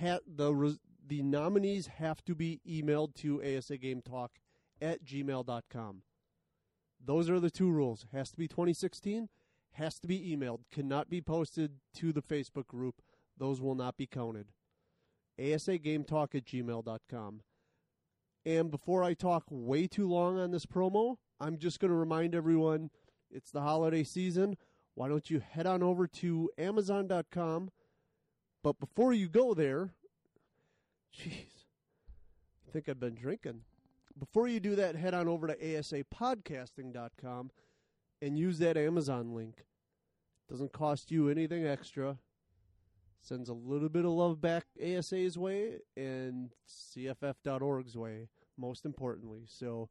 ha- the res- the nominees have to be emailed to asagametalk at gmail.com. Those are the two rules. Has to be 2016, has to be emailed, cannot be posted to the Facebook group. Those will not be counted. asagametalk at gmail.com. And before I talk way too long on this promo, I'm just going to remind everyone it's the holiday season. Why don't you head on over to Amazon.com? But before you go there, jeez, I think I've been drinking. Before you do that, head on over to asapodcasting.com and use that Amazon link. Doesn't cost you anything extra. Sends a little bit of love back ASA's way and CFF.org's way, most importantly. So,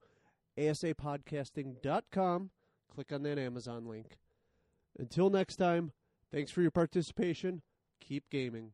asapodcasting.com, click on that Amazon link. Until next time, thanks for your participation. Keep gaming.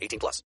18 plus.